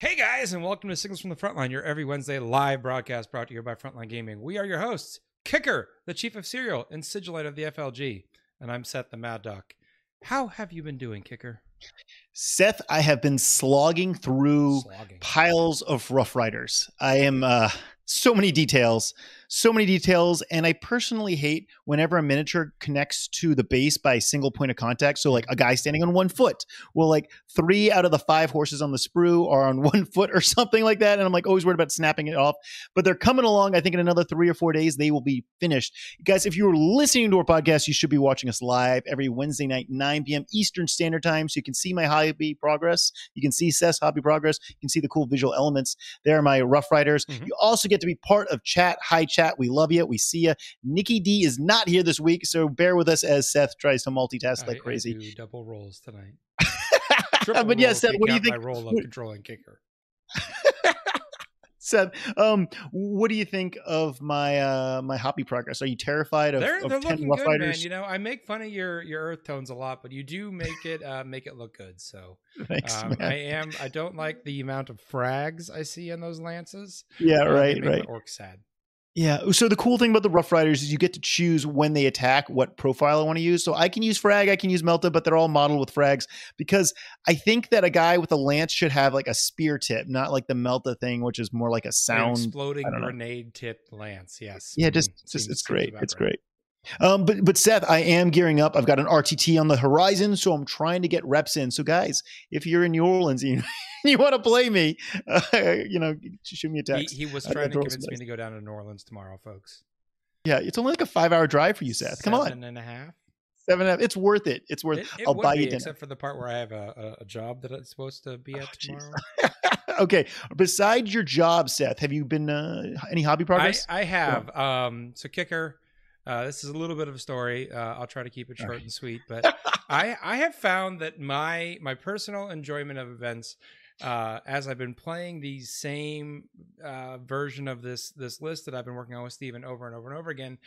Hey guys, and welcome to Signals from the Frontline, your every Wednesday live broadcast brought to you by Frontline Gaming. We are your hosts, Kicker, the Chief of Cereal, and Sigilite of the FLG. And I'm Seth the Mad Doc. How have you been doing, Kicker? Seth, I have been slogging through Slogging. piles of Rough Riders. I am uh, so many details, so many details, and I personally hate whenever a miniature connects to the base by a single point of contact. So, like a guy standing on one foot, well, like three out of the five horses on the sprue are on one foot or something like that, and I'm like always worried about snapping it off. But they're coming along. I think in another three or four days they will be finished. Guys, if you're listening to our podcast, you should be watching us live every Wednesday night, 9 p.m. Eastern Standard Time, so you can see my hobby progress. You can see Seth's hobby progress. You can see the cool visual elements. There are my Rough Riders. Mhm. You also get to be part of chat. high chat. We love you. We see you. Nicky Dee is not here this week, so bear with us as Seth tries to multitask I- like crazy. do double rolls tonight. But yeah, Seth, what do you think? My role of controlling Kicker. Seth, um, what do you think of my uh my hobby progress? Are you terrified of, They're of they're 10 looking Rough good, man. Riders? You know, I make fun of your your earth tones a lot, but you do make it uh, make it look good. So Thanks, um, man. I am. I don't like the amount of frags I see in those lances. yeah, Uh, right, right. Orc sad. Yeah. So the cool thing about the Rough Riders is you get to choose when they attack what profile I want to use. So I can use Frag, I can use Melta, but they're all modeled with Frags because I think that a guy with a lance should have like a spear tip, not like the Melta thing, which is more like a An sound. exploding grenade don't know. granade tipped lance. Yes. Yeah, just, Mhm. just it's great. It's right. great. Um, but but Seth, I am gearing up. I've got an RTT on the horizon, so I'm trying to get reps in. So guys, if you're in New Orleans and you, you want to play me, uh, you know, shoot me a text. he was trying to convince me to go down to New Orleans tomorrow, folks. yeah, it's only like a five hour drive for you, Seth. Come on, Seven and a half. seven. and a half. It's worth it. It's worth. It, it I'll buy be, you dinner. except for the part where I have a, a, a job that I'm supposed to be Oh, at jeez. tomorrow. okay. Besides your job, Seth, have you been uh, any hobby I, progress? I have. Um, so kicker. Uh, this is a little bit of a story. Uh, I'll try to keep it short right. and sweet, but I I have found that my my personal enjoyment of events, uh, as I've been playing the same uh, version of this this list that I've been working on with Steven over and over and over again,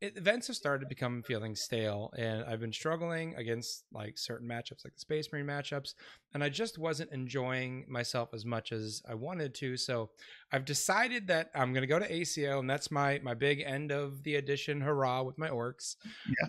it, events have started to become feeling stale, and I've been struggling against like certain matchups, like the Space Marine matchups, and I just wasn't enjoying myself as much as I wanted to. So I've decided that I'm going to go to ACO, and that's my my big end of the edition. Hurrah with my orcs!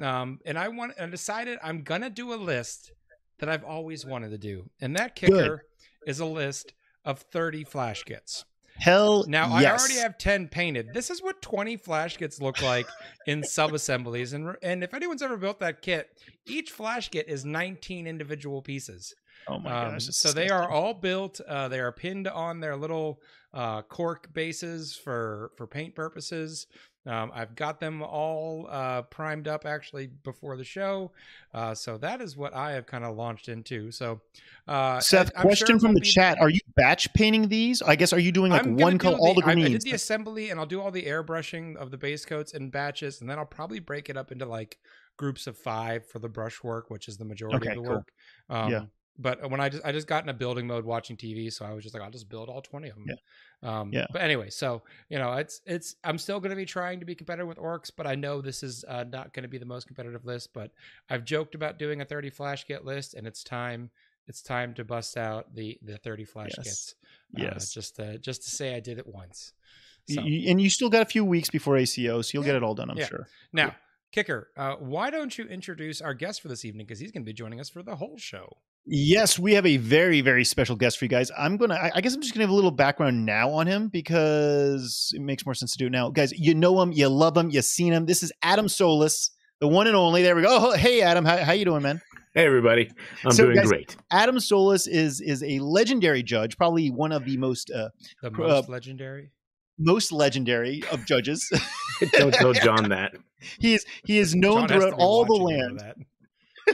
Um, and I want. I decided I'm going to do a list that I've always wanted to do, and that kicker is a list of 30 Flash Gitz. Hell, Now I already have 10 painted. This is what 20 Flash Gitz look like in sub assemblies, and and if anyone's ever built that kit, each Flash Git is 19 individual pieces. Oh my Um, gosh! so they are all built. Uh, they are pinned on their little uh, cork bases for for paint purposes. Um, I've got them all uh, primed up actually before the show. Uh, so that is what I have kind of launched into. So, uh, Seth, sure question it from the chat: Are you batch painting these? I guess are you doing like one do color, all the I- I, did the assembly, and I'll do all the airbrushing of the base coats in batches, and then I'll probably break it up into like groups of five for the brushwork, which is the majority Okay, of the cool. work. Um, Yeah. But when I just I just got in a building mode watching TV, so I was just like, I'll just build all twenty of them. Um, Yeah. But anyway, so you know, it's it's I'm still going to be trying to be competitive with orcs, but I know this is uh, not going to be the most competitive list. But I've joked about doing a 30 Flash Git list, and it's time it's time to bust out the the 30 flash Yes. kits. Uh, Yes. just to, just to say I did it once. So, and you still got a few weeks before ACO, so you'll Yeah. get it all done, I'm Yeah. sure. now, Kicker, uh, why don't you introduce our guest for this evening? Because he's going to be joining us for the whole show. Yes, we have a very, very special guest for you guys. I'm gonna. I, I guess I'm just gonna have a little background now on him because it makes more sense to do it now, guys. You know him, you love him, you seen him. This is Adam Solis, the one and only. There we go. Oh, hey, Adam, how, how you doing, man? Hey everybody, I'm So, doing guys- great. Adam Solis is is a legendary judge, probably one of the most uh, The Pro- most legendary. most legendary of judges. Don't tell John that. he is he is known John throughout all the watching land.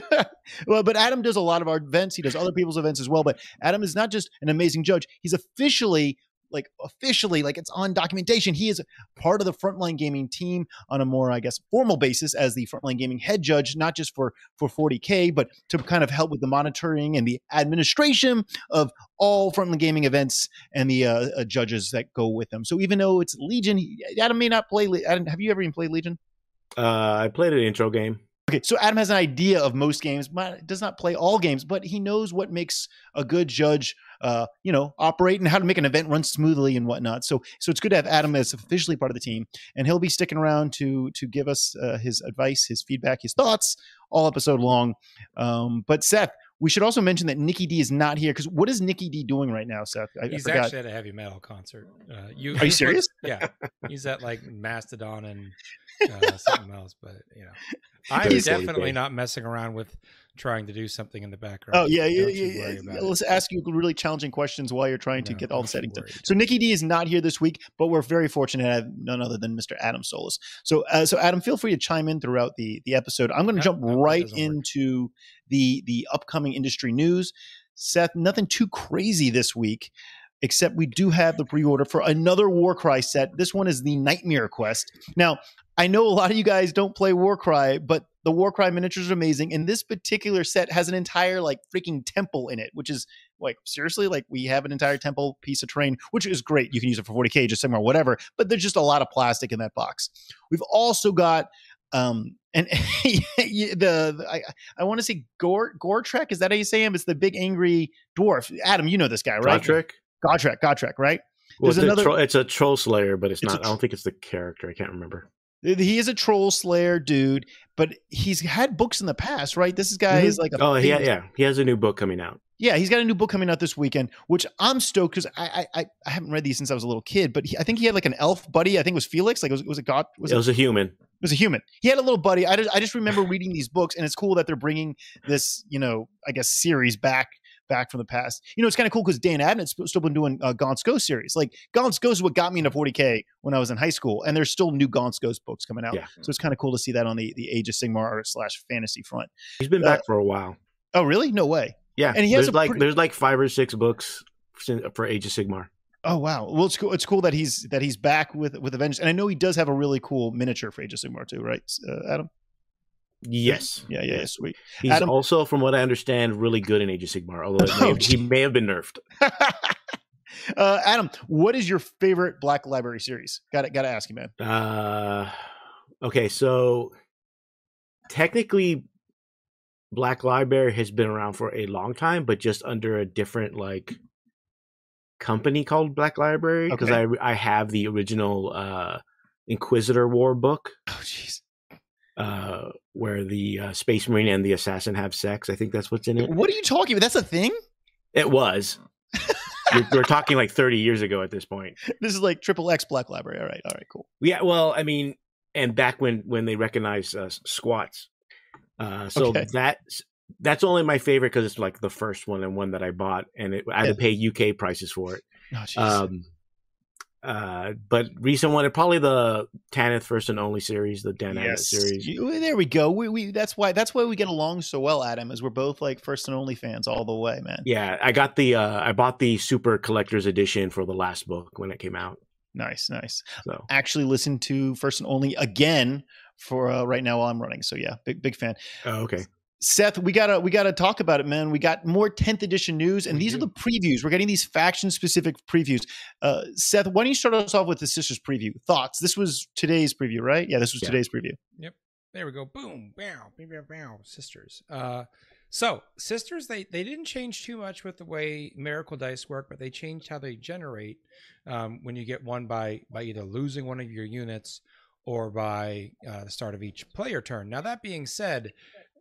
well, but Adam does a lot of our events. He does other people's events as well. But Adam is not just an amazing judge. He's officially, like officially, like it's on documentation. He is part of the Frontline Gaming team on a more, I guess, formal basis as the Frontline Gaming head judge, not just for for 40k, but to kind of help with the monitoring and the administration of all Frontline Gaming events and the uh, uh, judges that go with them. So even though it's Legion, Adam may not play. Adam, have you ever even played Legion? Uh, I played an intro game. Okay, so Adam has an idea of most games, but does not play all games, but he knows what makes a good judge, uh, you know, operate and how to make an event run smoothly and whatnot. So, so it's good to have Adam as officially part of the team, and he'll be sticking around to to give us uh, his advice, his feedback, his thoughts all episode long. Um, but Seth, we should also mention that Nicky Dee is not here because what is Nicky Dee doing right now, Seth? I, he's I actually at a heavy metal concert. Uh, you, Are you serious? Yeah, he's at like Mastodon and uh, something else. But you know, I'm He's- definitely not messing around with trying to do something in the background. Oh yeah, yeah, yeah. Let's ask you really challenging questions while you're trying to No, get all the settings done. So Nicky Dee is not here this week, but we're very fortunate to have none other than Mr. Adam Solis. So, uh, so Adam, feel free to chime in throughout the the episode. I'm going to jump right doesn't work. into the the upcoming industry news. Seth, nothing too crazy this week. Except we do have the pre-order for another Warcry set. This one is the Nightmare Quest. Now, I know a lot of you guys don't play Warcry, but the Warcry miniatures are amazing, and this particular set has an entire like freaking temple in it, which is like seriously, like we have an entire temple piece of terrain, which is great. You can use it for 40k, just somewhere, whatever. But there's just a lot of plastic in that box. We've also got um and the, the I, I want to say Gore Gore Trek Is that how you say him? It's the big angry dwarf. Adam, you know this guy, right? Gotrek? Gotrek, Gotrek, right? Well, There's it's, another- a tro- it's a troll slayer, but it's, It's not. I don't think it's the character. I can't remember. He is a troll slayer dude, but he's had books in the past, right? This guy Mhm. is like a Oh, yeah, yeah. He has a new book coming out. Yeah, he's got a new book coming out this weekend, which I'm stoked because I, I I I haven't read these since I was a little kid. But he, I think he had like an elf buddy. I think it was Felix. Like it was, was it God? Was it it, was a human. it was a human. He had a little buddy. I just I just remember reading these books, and it's cool that they're bringing this you know I guess series back back from the past. You know, it's kind of cool because Dan Abnett's still been doing uh, Gaunt's Ghost series. Like Gaunt's Ghost is what got me into 40k when I was in high school, and there's still new Gaunt's Ghost books coming out. Yeah. So it's kind of cool to see that on the the Age of Sigmar slash fantasy front. He's been Uh, back for a while. Oh, really? No way. Yeah, and he has like pretty- there's like five or six books for Age of Sigmar. Oh wow! Well, it's cool. It's cool that he's that he's back with with Avengers, and I know he does have a really cool miniature for Age of Sigmar too, right, uh, Adam? Yes. Yeah, yeah, yeah, sweet. He's Adam- also, from what I understand, really good in Age of Sigmar. Although may Oh, have- he may have been nerfed. uh, Adam, what is your favorite Black Library series? Got to got to ask you, man. Uh, okay, so technically, Black Library has been around for a long time, but just under a different like company called Black Library because I I have the original uh, Inquisition War book Oh, jeez. uh, where the uh, Space Marine and the Assassin have sex. I think that's what's in it. What are you talking about? That's a thing. It was. we're, we're talking like 30 years ago at this point. This is like triple X Black Library. All right, all right, cool. Yeah, well, I mean, and back when when they recognized uh, squats, uh, so Okay. that's that's only my favorite because it's like the first one and one that I bought, and it, I had to pay UK prices for it. Oh. Um, uh, but recent one, probably the Tanith First and Only series, the Dan Abnett series. There we go. We, we that's why that's why we get along so well, Adam, is we're both like first and only fans all the way, man. Yeah, I got the uh, I bought the Super Collector's Edition for the last book when it came out. Nice, nice. So Actually, listen to first and only again for uh, right now while I'm running. So yeah, big big fan. oh, okay. Seth, we gotta we gotta talk about it, man. We got more 10th edition news, and We these are the previews. We're getting these faction specific previews. Uh, Seth, why don't you start us off with the sisters preview? Thoughts? This was today's preview, right? Yeah, this was Yeah. today's preview. Yep. There we go. Boom, bow, bow, bow, bow. Sisters. Uh, so sisters, they they didn't change too much with the way miracle dice work, but they changed how they generate um, when you get one by by either losing one of your units or by uh, the start of each player turn. Now that being said.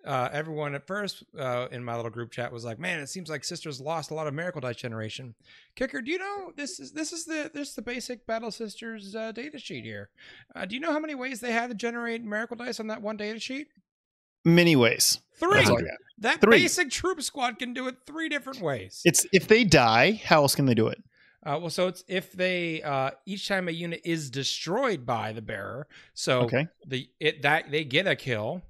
Uh, everyone at first uh, in my little group chat was like, "Man, it seems like Sisters lost a lot of Miracle Dice generation." Kicker, do you know this is this is the this is the basic Battle Sisters uh, data sheet here? Uh, do you know how many ways they had to generate Miracle Dice on that one data sheet? Many ways. Three. That's all I got. That Three. basic troop squad can do it three different ways. It's if they die, how else can they do it? Uh, well, so it's if they uh, each time a unit is destroyed by the bearer, so Okay. the it that they get a kill.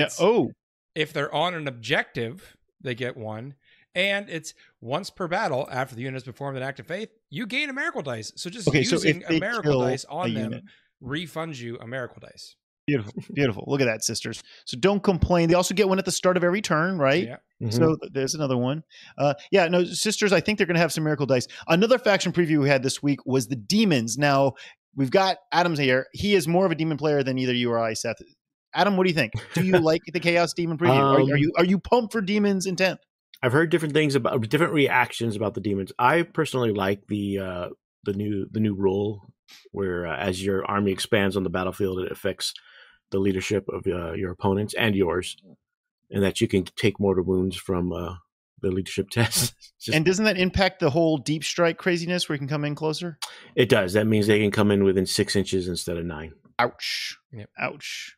Yeah. Oh, if they're on an objective, they get one. And it's once per battle after the unit has performed an act of faith, you gain a miracle dice. So just Okay, using they a miracle dice on them unit. refunds you a miracle dice. beautiful, beautiful. Look at that, sisters. So don't complain. They also get one at the start of every turn, right? Yeah. Mhm. So there's another one. Uh, yeah, no, sisters. I think they're going to have some miracle dice. Another faction preview we had this week was the demons. Now we've got Adams here. He is more of a demon player than either you or I, Seth. Adam, what do you think? Do you like the Chaos Demon preview? are, Um, are you are you pumped for Demons Intent? I've heard different things about different reactions about the demons. I personally like the uh, the new the new rule where uh, as your army expands on the battlefield, it affects the leadership of uh, your opponents and yours, and that you can take mortal wounds from uh, the leadership test. Just- And doesn't that impact the whole deep strike craziness where you can come in closer? it does. That means they can come in within six inches instead of nine. Ouch! Yep. Ouch!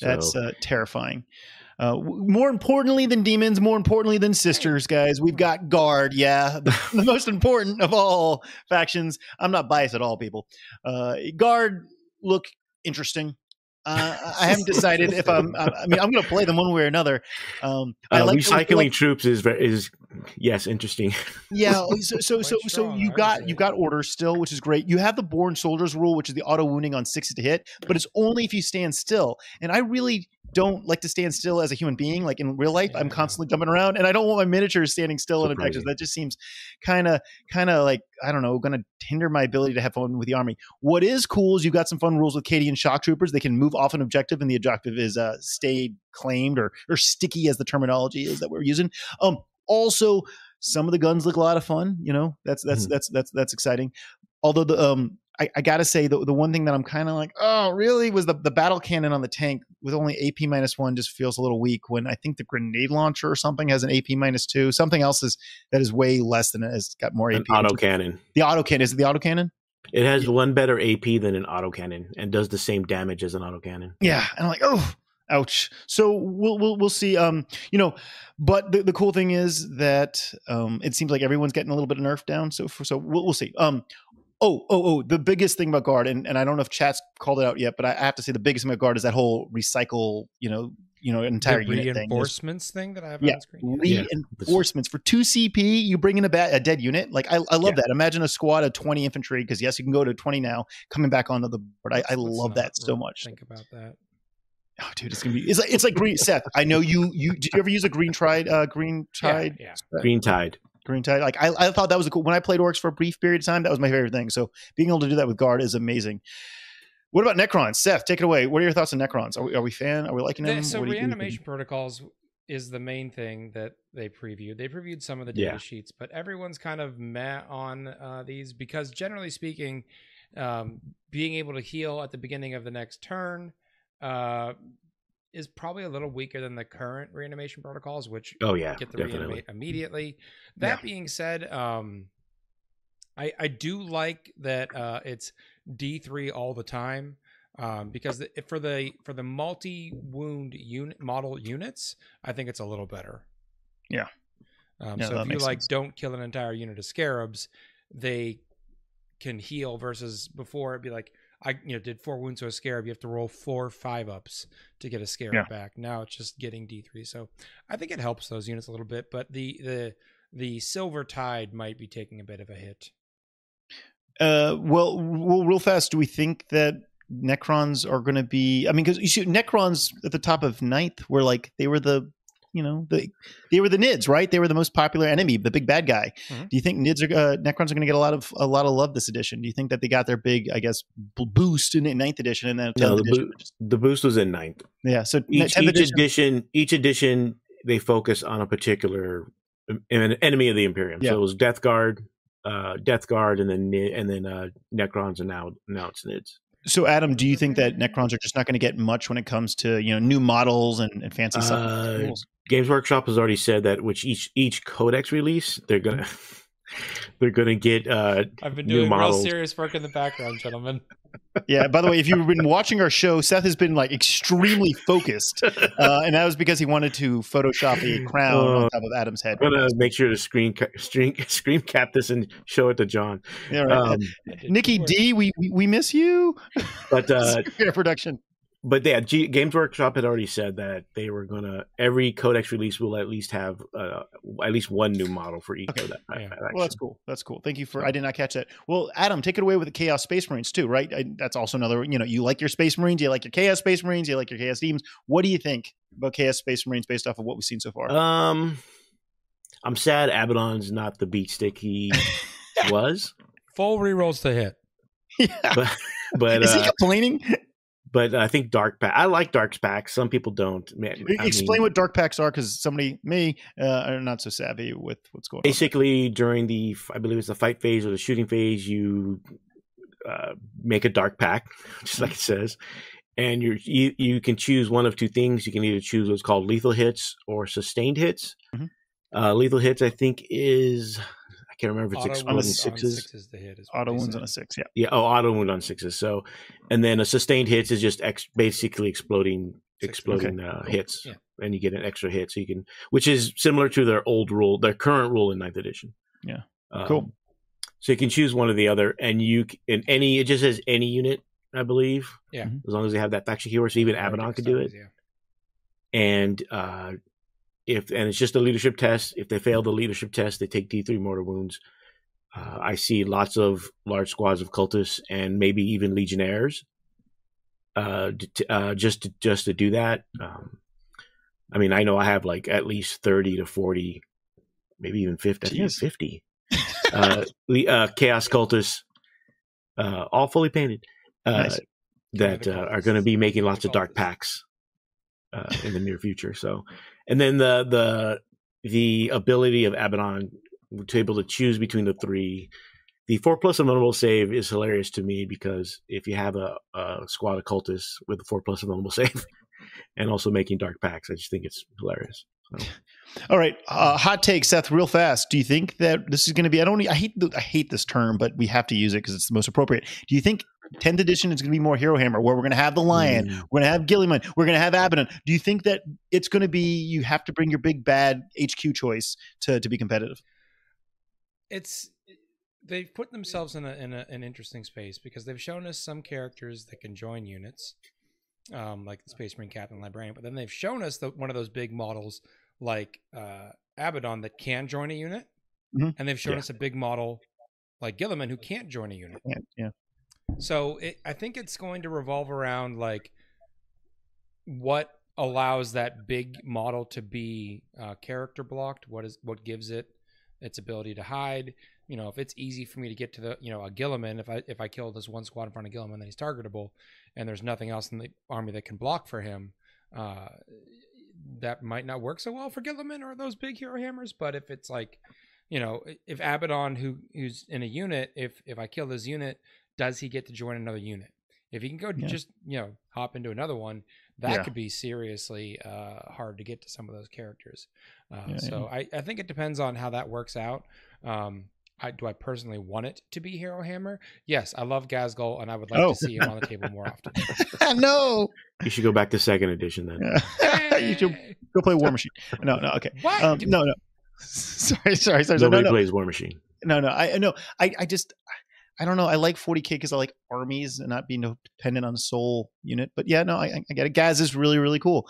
So, That's uh, terrifying. Uh, more importantly than demons, more importantly than sisters, guys, we've got guard. Yeah, the, the most important of all factions. I'm not biased at all, people. Uh, guard look interesting. Uh, I haven't decided if I'm. I mean, I'm going to play them one way or another. Um, I uh, like recycling like- troops is is yes interesting. yeah so so so, so strong, I you got you got orders still which is great. You have the born soldiers rule which is the auto wounding on sixes to hit but it's only if you stand still. And i really don't like to stand still as a human being like in real life i'm constantly jumping around and i don't want my miniatures standing still in objectives Surprising. that just seems kind of kind of like i don't know going to hinder my ability to have fun with the army. What is cool is you've got some fun rules with Cadian shock troopers. They can move off an objective and the objective is uh stayed claimed or or sticky as the terminology is that we're using. Um also some of the guns look a lot of fun you know that's that's Mhm. that's that's that's exciting although the um I, I gotta say the, the one thing that I'm kind of like, oh, really was the, the battle cannon on the tank with only AP minus one just feels a little weak when I think the grenade launcher or something has an AP minus two. Something else is that is way less than it has got more AP. auto cannon. The auto cannon is it the auto cannon? It has one better AP than an auto cannon and does the same damage as an auto cannon. Yeah, and I'm like, oh, ouch. So we'll we'll we'll see. Um, you know, but the, the cool thing is that um, it seems like everyone's getting a little bit of nerf down. So for, so we'll we'll see. Um, oh oh oh, the biggest thing about guard, and, and I don't know if chat's called it out yet, but I have to say the biggest thing about guard is that whole recycle. You know, you know, entire the unit thing. Reinforcements thing that I have Yeah. on screen. Yeah. Reinforcements for two CP, you bring in a, ba- a dead unit. Like I, I love Yeah. that. Imagine a squad of twenty infantry because yes, you can go to twenty now, coming back onto the board. I, I Let's- let's love that so re- much. Think about that. Oh, dude, it's gonna be. It's like it's like green. Seth, I know you. You did you ever use a green tide? Uh, green tide. Yeah, Green Tide. Green tide. Like I, I thought that was a cool. When I played orcs for a brief period of time, that was my favorite thing. So being able to do that with guard is amazing. What about Necrons? Seth, take it away. What are your thoughts on Necrons? Are we, are we fan? Are we liking The- them? so What do you- what do you think? reanimation protocols is the main thing that they previewed. They previewed some of the Yeah. data sheets, but everyone's kind of met on uh, these because generally speaking, um, being able to heal at the beginning of the next turn uh, is probably a little weaker than the current reanimation protocols, which Oh yeah, get the definitely. reanimate immediately. That being said, um, I I do like that uh, it's D three all the time um, because the, for the for the multi wound unit model units, I think it's a little better. Yeah. Um, Yeah, so if you like sense. don't kill an entire unit of scarabs, they can heal versus before it'd be like I you know did four wounds to a scarab, you have to roll four five ups to get a scarab Yeah. back. Now it's just getting D three. So I think it helps those units a little bit, but the the the silver tide might be taking a bit of a hit. Uh, well, well, real fast. Do we think that Necrons are going to be? I mean, because Necrons at the top of ninth were like they were the, you know, the they were the Nids, right? They were the most popular enemy, the big bad guy. Mhm. Do you think Nids are uh, Necrons are going to get a lot of a lot of love this edition? Do you think that they got their big, I guess, boost in ninth edition and then No, 10th the, edition? bo- the boost was in ninth. yeah, so Each, each edition, edition, each edition, they focus on a particular an enemy of the Imperium. Yeah. So it was Death Guard, uh, Death Guard, and then and then uh, Necrons, and now now it's Nids. So, Adam, do you think that Necrons are just not going to get much when it comes to you know new models and, and fancy stuff? Games Workshop has already said that which each each codex release they're gonna they're gonna get uh I've been New doing real serious work in the background, gentlemen. Yeah. By the way, if you've been watching our show, Seth has been like extremely focused, uh, and that was because he wanted to Photoshop a crown on Uh, top of Adam's head. I'm gonna make sure to screen ca- screen screen cap this and show it to John. Yeah, right. Um, Nikki. D, we we- we miss you. but uh, Fair production. But yeah, G- Games Workshop had already said that they were gonna every codex release will at least have uh, at least one new model for each Okay. codex. Yeah. Well, that's cool. That's cool. Thank you for. I did not catch that. Well, Adam, take it away with the Chaos Space Marines too, right? I, that's also another. You know, you like your Space Marines, you like your Chaos Space Marines, you like your Chaos Demons. What do you think about Chaos Space Marines based off of what we've seen so far? Um, I'm sad Abaddon's not the beat stick he was, Full rerolls to hit. yeah. but but Is he uh, complaining? But I think dark pact. I like dark pacts. Some people don't. Man, Explain mean, what dark pacts are, because somebody, me, uh, are not so savvy with what's going on. basically during the I believe it's the fight phase or the shooting phase, you uh, make a dark pact, just like it says, and you're, you you can choose one of two things. You can either choose what's called lethal hits or sustained hits. Mhm. Uh, lethal hits, I think, is can't remember if it's Auto exploding wounds on sixes. sixes to hit is what Auto they ones say. on a six, yeah. Yeah, oh, auto wound on sixes. So, and then a sustained hits is just ex- basically exploding Six. exploding uh, cool. hits, Yeah. and you get an extra hit. So you can, which is similar to their old rule, their current rule in ninth edition. Yeah. Um, Cool. So you can choose one or the other, and you c- in any it just says any unit, I believe. Yeah. Mhm. As long as they have that faction keyword, so even Like Abaddon it could do it. starts, yeah. And uh, if and it's just a leadership test. If they fail the leadership test, they take D three mortal wounds. Uh, I see lots of large squads of cultists and maybe even legionnaires. Uh, d- t- uh, just to, just to do that. Um, I mean, I know I have like at least thirty to forty, maybe even fifty. I think it's Jeez. fifty. uh, uh, chaos cultists, uh, all fully painted. Uh, Nice. that uh, are going to be making lots of dark pacts uh, in the near future. So, and then the the the ability of Abaddon to be able to choose between the three. The four plus vulnerable save is hilarious to me because if you have a, a squad of cultists with a four plus vulnerable save and also making dark pacts, I just think it's hilarious. So, All right, uh, hot take, Seth, real fast. Do you think that this is going to be? I don't. I hate. I hate this term, but we have to use it because it's the most appropriate. Do you think 10th edition is going to be more Hero Hammer, where we're going to have the Lion, Mm. we're going to have Guilliman, we're going to have Abaddon? Do you think that it's going to be you have to bring your big bad HQ choice to to be competitive? it's they've put themselves in, a, in a, an interesting space because they've shown us some characters that can join units, um, like the Space Marine Captain Librarian, but then they've shown us the, one of those big models like uh, Abaddon that can join a unit, Mhm. and they've shown Yeah. us a big model like Guilliman who can't join a unit. Yeah, yeah. So it, I think it's going to revolve around like what allows that big model to be uh, character blocked. What is what gives it its ability to hide? You know, if it's easy for me to get to the you know a Guilliman, if I if I kill this one squad in front of Guilliman, then he's targetable, and there's nothing else in the army that can block for him. Uh, that might not work so well for Guilliman or those big hero hammers. But if it's like, you know, if Abaddon who who's in a unit, if if I kill this unit, does he get to join another unit? If he can go Yeah. just you know hop into another one, that Yeah. could be seriously uh, hard to get to some of those characters. Uh, Yeah, so I, I think it depends on how that works out. Um, I, do I personally want it to be Hero Hammer? Yes, I love Ghazghkull, and I would like Oh. to see him on the table more often. no, you should go back to second edition then. you should go play War Machine. No, no, okay. What? Um, no, no. Sorry, sorry, sorry. No, Nobody no, plays War Machine. no, no. I no. I, I just. I don't know. I like 40k because I like armies and not being dependent on a sole unit. But yeah, no, I, I get it. Gaz is really, really cool.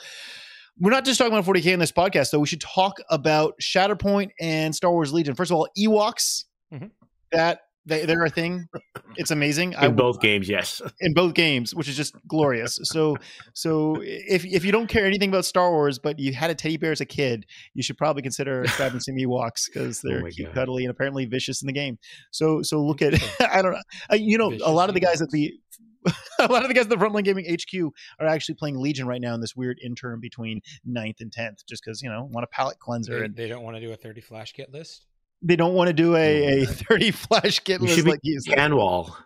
We're not just talking about 40k in this podcast, though. We should talk about Shatterpoint and Star Wars Legion. First of all, Ewoks. Mhm. That they, they're a thing. It's amazing. In both games, yes. in both games, which is just glorious. So, so if if you don't care anything about Star Wars, but you had a teddy bear as a kid, you should probably consider grabbing some Ewoks because oh they're Oh cute, God. cuddly, and apparently vicious in the game. So, so look at I don't know, you know, a lot of the guys at the a lot of the guys at the Frontline Gaming HQ are actually playing Legion right now in this weird interim between 9th and 10th, just because you know want a palate cleanser they, and they don't want to do a 30 Flash Git list. They don't want to do a, a Oh, 30 Flash Git You list like you said. Kan Wall.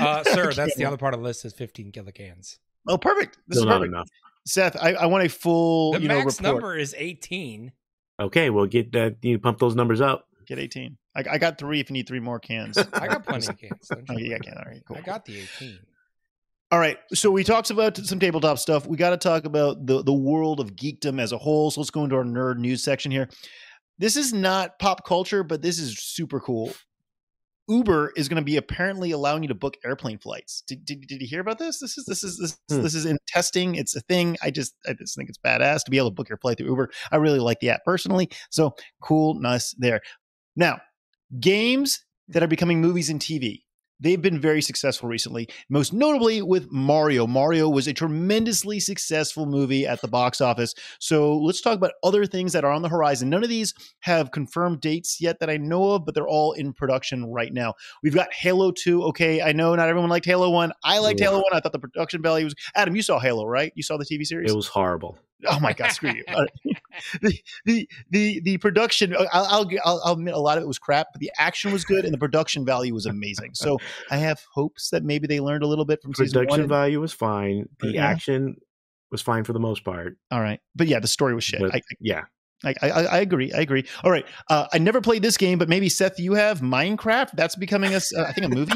Uh, sir, that's the other part of the list is 15 Killa Kans. Oh, perfect. This Still is not perfect. enough. Seth, I, I want a full The you know max report. number is 18. Okay, well get that you pump those numbers up. Get 18. I, I got three if you need three more cans. I got plenty of cans. don't Oh, you you worry. got can. All right, cool. I got the 18. All right. So we talked about some tabletop stuff. We got to talk about the, the world of geekdom as a whole. So let's go into our nerd news section here. This is not pop culture, but this is super cool. Uber is going to be apparently allowing you to book airplane flights. Did, did, did you hear about this? This is this is this Hmm. this is in testing. It's a thing. I just I just think it's badass to be able to book your flight through Uber. I really like the app personally. So cool, nice there. Now, games that are becoming movies and TV. They've been very successful recently, most notably with Mario. Mario was a tremendously successful movie at the box office. So let's talk about other things that are on the horizon. None of these have confirmed dates yet that I know of, but they're all in production right now. We've got Halo 2. Okay, I know not everyone liked Halo 1. I liked Yeah. Halo 1. I thought the production value was Adam, you saw Halo, right? You saw the TV series? It was horrible. Oh my god, screw you. Right. the, the the the production I'll, I'll I'll I'll admit a lot of it was crap, but the action was good and the production value was amazing. So I have hopes that maybe they learned a little bit from. Production and- value was fine. The Yeah. action was fine for the most part. all right, but yeah, the story was shit. But I, yeah, I, I I agree. I agree. All right, uh, I never played this game, but maybe Seth, you have Minecraft. That's becoming a uh, I think a movie.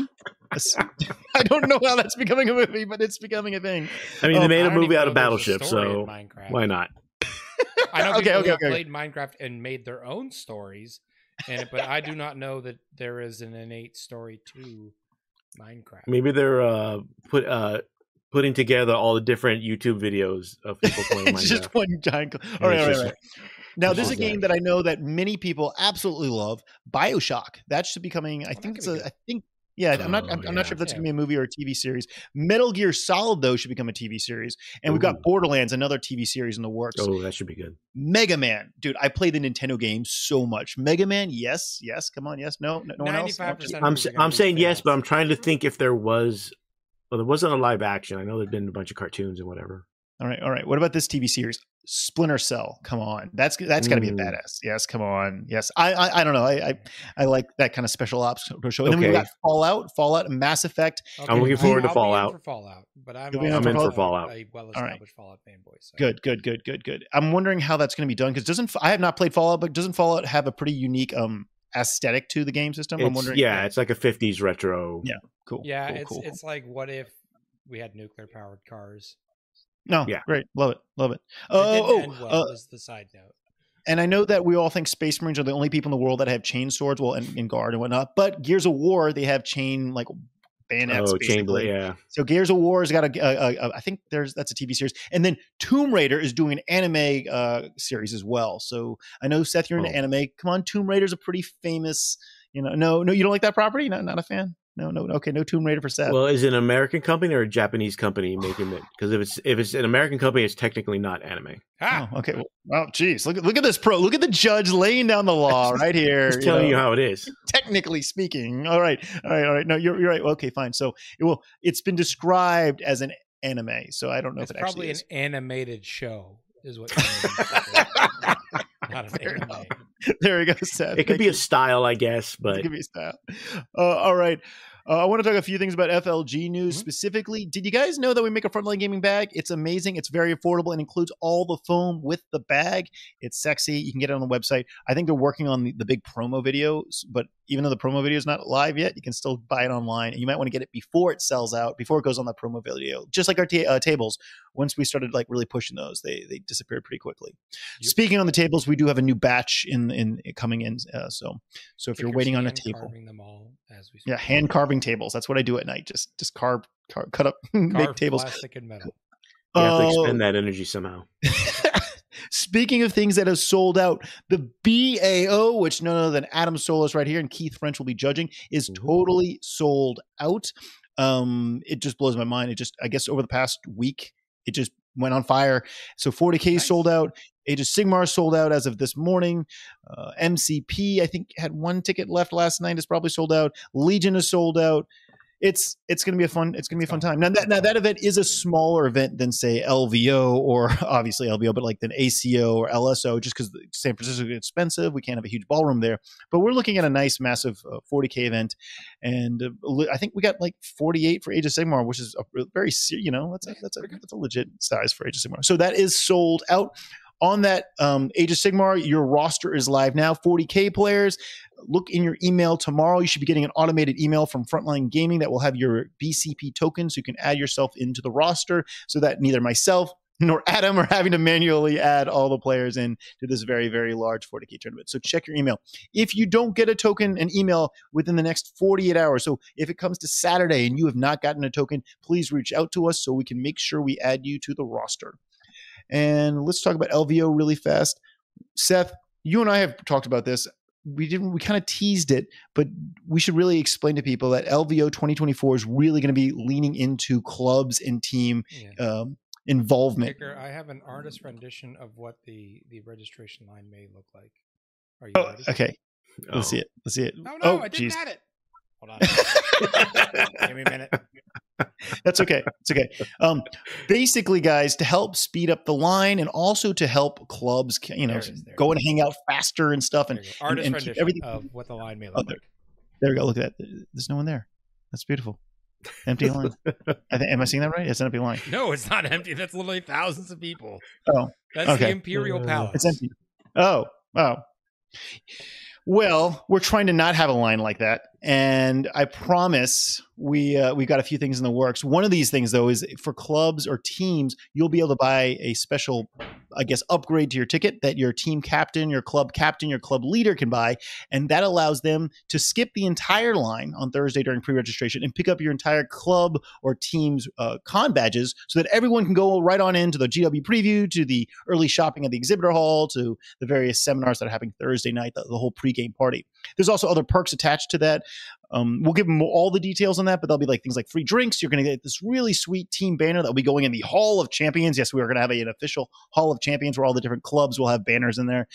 A s- I don't know how that's becoming a movie, but it's becoming a thing. I mean, Oh, they made a movie out of know there's a Battleship, so Minecraft. why not? I know Okay, people okay, who have okay. played Minecraft and made their own stories, and but I do not know that there is an innate story to Minecraft. Maybe they're uh, put uh, putting together all the different YouTube videos of people playing it's just one giant. All right, all right, all right. Now, it's this is a game that. that I know that many people absolutely love. Bioshock. That should be coming. I Oh, think it's be a. good. I think. Yeah, I'm not. Oh, I'm, I'm yeah. not sure if that's Yeah. going to be a movie or a TV series. Metal Gear Solid though should become a TV series, and we've got Borderlands, another TV series in the works. Oh, that should be good. Mega Man, dude. I play the Nintendo games so much. Mega Man, yes, yes. Come on, yes, no, no, no one else. I'm movies sa- are gonna I'm be saying yes, but. I'm trying to think if there was. Well, there wasn't a live action. I know there'd been a bunch of cartoons and whatever. All right, all right. What about this TV series? Splinter Cell. Come on, that's that's got to be a Mm. badass. Yes, come on. Yes, I I, I don't know. I, I I like that kind of special ops show. And then we've Okay. got Fallout, Fallout, and Mass Effect. Okay, I'm looking forward to I'll be in Fallout. for Fallout, but I'm, in for I'm in for a- Fallout. A well-established Fallout fanboy. So. Good, good, good, good, good. I'm wondering how that's going to be done because doesn't I have not played Fallout, but doesn't Fallout have a pretty unique um aesthetic to the game system? I'm wondering. yeah, it's like a 50s retro. Yeah. cool. Yeah, cool, it's cool, cool. it's like what if we had nuclear-powered cars? No, yeah. great, love it, love it. It Oh, didn't oh, well. uh, was the side note. and I know that we all think Space Marines are the only people in the world that have chain swords, well, and, and guard and whatnot. But Gears of War, they have chain like bayonets. oh, basically. Yeah. So Gears of War has got a, a, a, I think there's that's a TV series, and then Tomb Raider is doing an anime uh, series as well. So I know Seth, you're into Oh. anime. Come on, Tomb Raider's a pretty famous. You know, no, no, you don't like that property? Not, not a fan. No, no, okay, no Tomb Raider for Seth. Well, is it an American company or a Japanese company making it? Because if it's if it's an American company, it's technically not anime. Ah, oh, okay. Well, oh, geez, look at look at this pro. Look at the judge laying down the law right here. Just telling know. you how it is. technically speaking. All right, all right, all right. No, you're you're right. Okay, fine. So it will. It's been described as an anime, so I don't know it's if it probably actually an is. animated show, is what. not an anime. there we go, Seth. It could Thank be you. a style, I guess, but It could be a style. Uh, all right. Uh, I want to talk a few things about FLG news Mhm. specifically. Did you guys know that we make a frontline gaming bag? It's amazing. It's very affordable and includes all the foam with the bag. It's sexy. You can get it on the website. I think they're working on the, the big promo videos, but even though the promo video is not live yet, you can still buy it online. And you might want to get it before it sells out, before it goes on that promo video. Just like our ta- uh, tables, once we started like really pushing those, they they disappeared pretty quickly. Yep. Speaking on the tables, we do have a new batch in in coming in. Uh, so so if you're waiting on a table. them all as we Yeah, hand carving tables. That's what I do at night. Just just carve, carve cut up, make tables. plastic and metal. you have to Oh. expend that energy somehow. Speaking of things that have sold out, the BAO, which none other than Adam Solis right here and Keith French will be judging, is totally sold out. Um, it just blows my mind. It just, I guess, over the past week, it just went on fire. So 40k Nice. sold out. Age of Sigmar sold out as of this morning. Uh, MCP, I think, had one ticket left last night. It's probably sold out. Legion is sold out. It's it's going to be a fun it's going to be a fun time. Now that now that event is a smaller event than say LVO or obviously LVO, but like than ACO or LSO, just because San Francisco is expensive. We can't have a huge ballroom there, but we're looking at a nice, massive uh, 40k event, and uh, I think we got like 48 for Age of Sigmar, which is a very you know that's a that's a that's a legit size for Age of Sigmar. So that is sold out. On that um, Age of Sigmar, your roster is live now. 40k players. Look in your email tomorrow. You should be getting an automated email from Frontline Gaming that will have your BCP token, so you can add yourself into the roster, so that neither myself nor Adam are having to manually add all the players in to this very very large 40k tournament. So check your email. If you don't get a token, an email within the next 48 hours. So if it comes to Saturday and you have not gotten a token, please reach out to us so we can make sure we add you to the roster. And let's talk about LVO really fast. Seth, you and I have talked about this. we didn't we kind of teased it, but we should really explain to people that LVO 2024 is really going to be leaning into clubs and team Yeah. um, involvement. Kicker, I have an artist rendition of what the the registration line may look like. Are you Oh, ready? okay, let's see Oh. it. Let's see it. No, no, oh, I didn't jeez. add it. Hold on. Give me a minute. That's okay. It's okay. Um, basically, guys, to help speed up the line and also to help clubs, you know, There there go is. and hang out faster and stuff. And. Artist and keep rendition everything- of what the line may look Oh, there- like. there we go. Look at that. There's no one there. That's beautiful. Empty line. I think. Am I seeing that right? It's an empty line. No, it's not empty. That's literally thousands of people. Oh, That's okay. the Imperial Palace. It's empty. Oh, oh. Well, we're trying to not have a line like that, and I promise we uh, we've got a few things in the works. One of these things, though, is for clubs or teams, you'll be able to buy a special, I guess, upgrade to your ticket that your team captain, your club captain, your club leader can buy, and that allows them to skip the entire line on Thursday during pre-registration and pick up your entire club or team's uh, con badges, so that everyone can go right on into the GW preview, to the early shopping at the exhibitor hall, to the various seminars that are happening Thursday night, the, the whole pregame party. There's also other perks attached to that. Um, we'll give them all the details on that, but there'll be like things like free drinks. You're going to get this really sweet team banner that will be going in the Hall of Champions. Yes, we are going to have a- an official Hall of Champions where all the different clubs will have banners in there,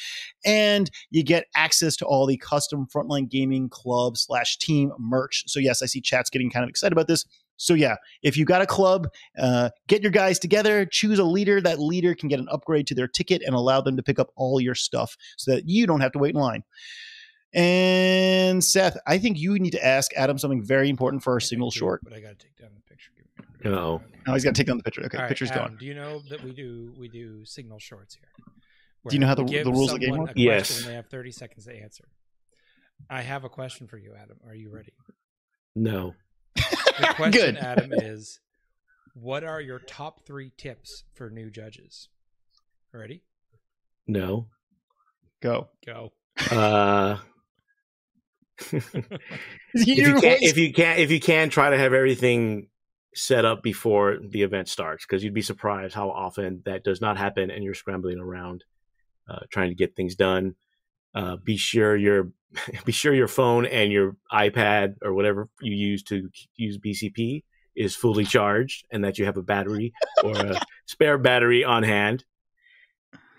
and you get access to all the custom Frontline Gaming Club slash team merch. So yes, I see chats getting kind of excited about this. So yeah, if you got a club, uh, get your guys together, choose a leader. That leader can get an upgrade to their ticket and allow them to pick up all your stuff so that you don't have to wait in line. And Seth, I think you need to ask Adam something very important for our I signal short. But I got to take down the picture. Give me a minute. Uh-oh. Oh, he's got to take down the picture. Okay, All right, picture's Adam, gone. Do you know that we do we do signal shorts here? Do you know how the- the rules of the game work? Yes. and They have thirty seconds to answer. I have a question for you, Adam. Are you ready? No. The question, Good. Adam, is what are your top three tips for new judges? Ready? No. Go. Go. Uh if you can voice- if you can if you can try to have everything set up before the event starts because you'd be surprised how often that does not happen and you're scrambling around uh, trying to get things done. Uh, be sure your be sure your phone and your ipad or whatever you use to use bcp is fully charged and that you have a battery or a spare battery on hand.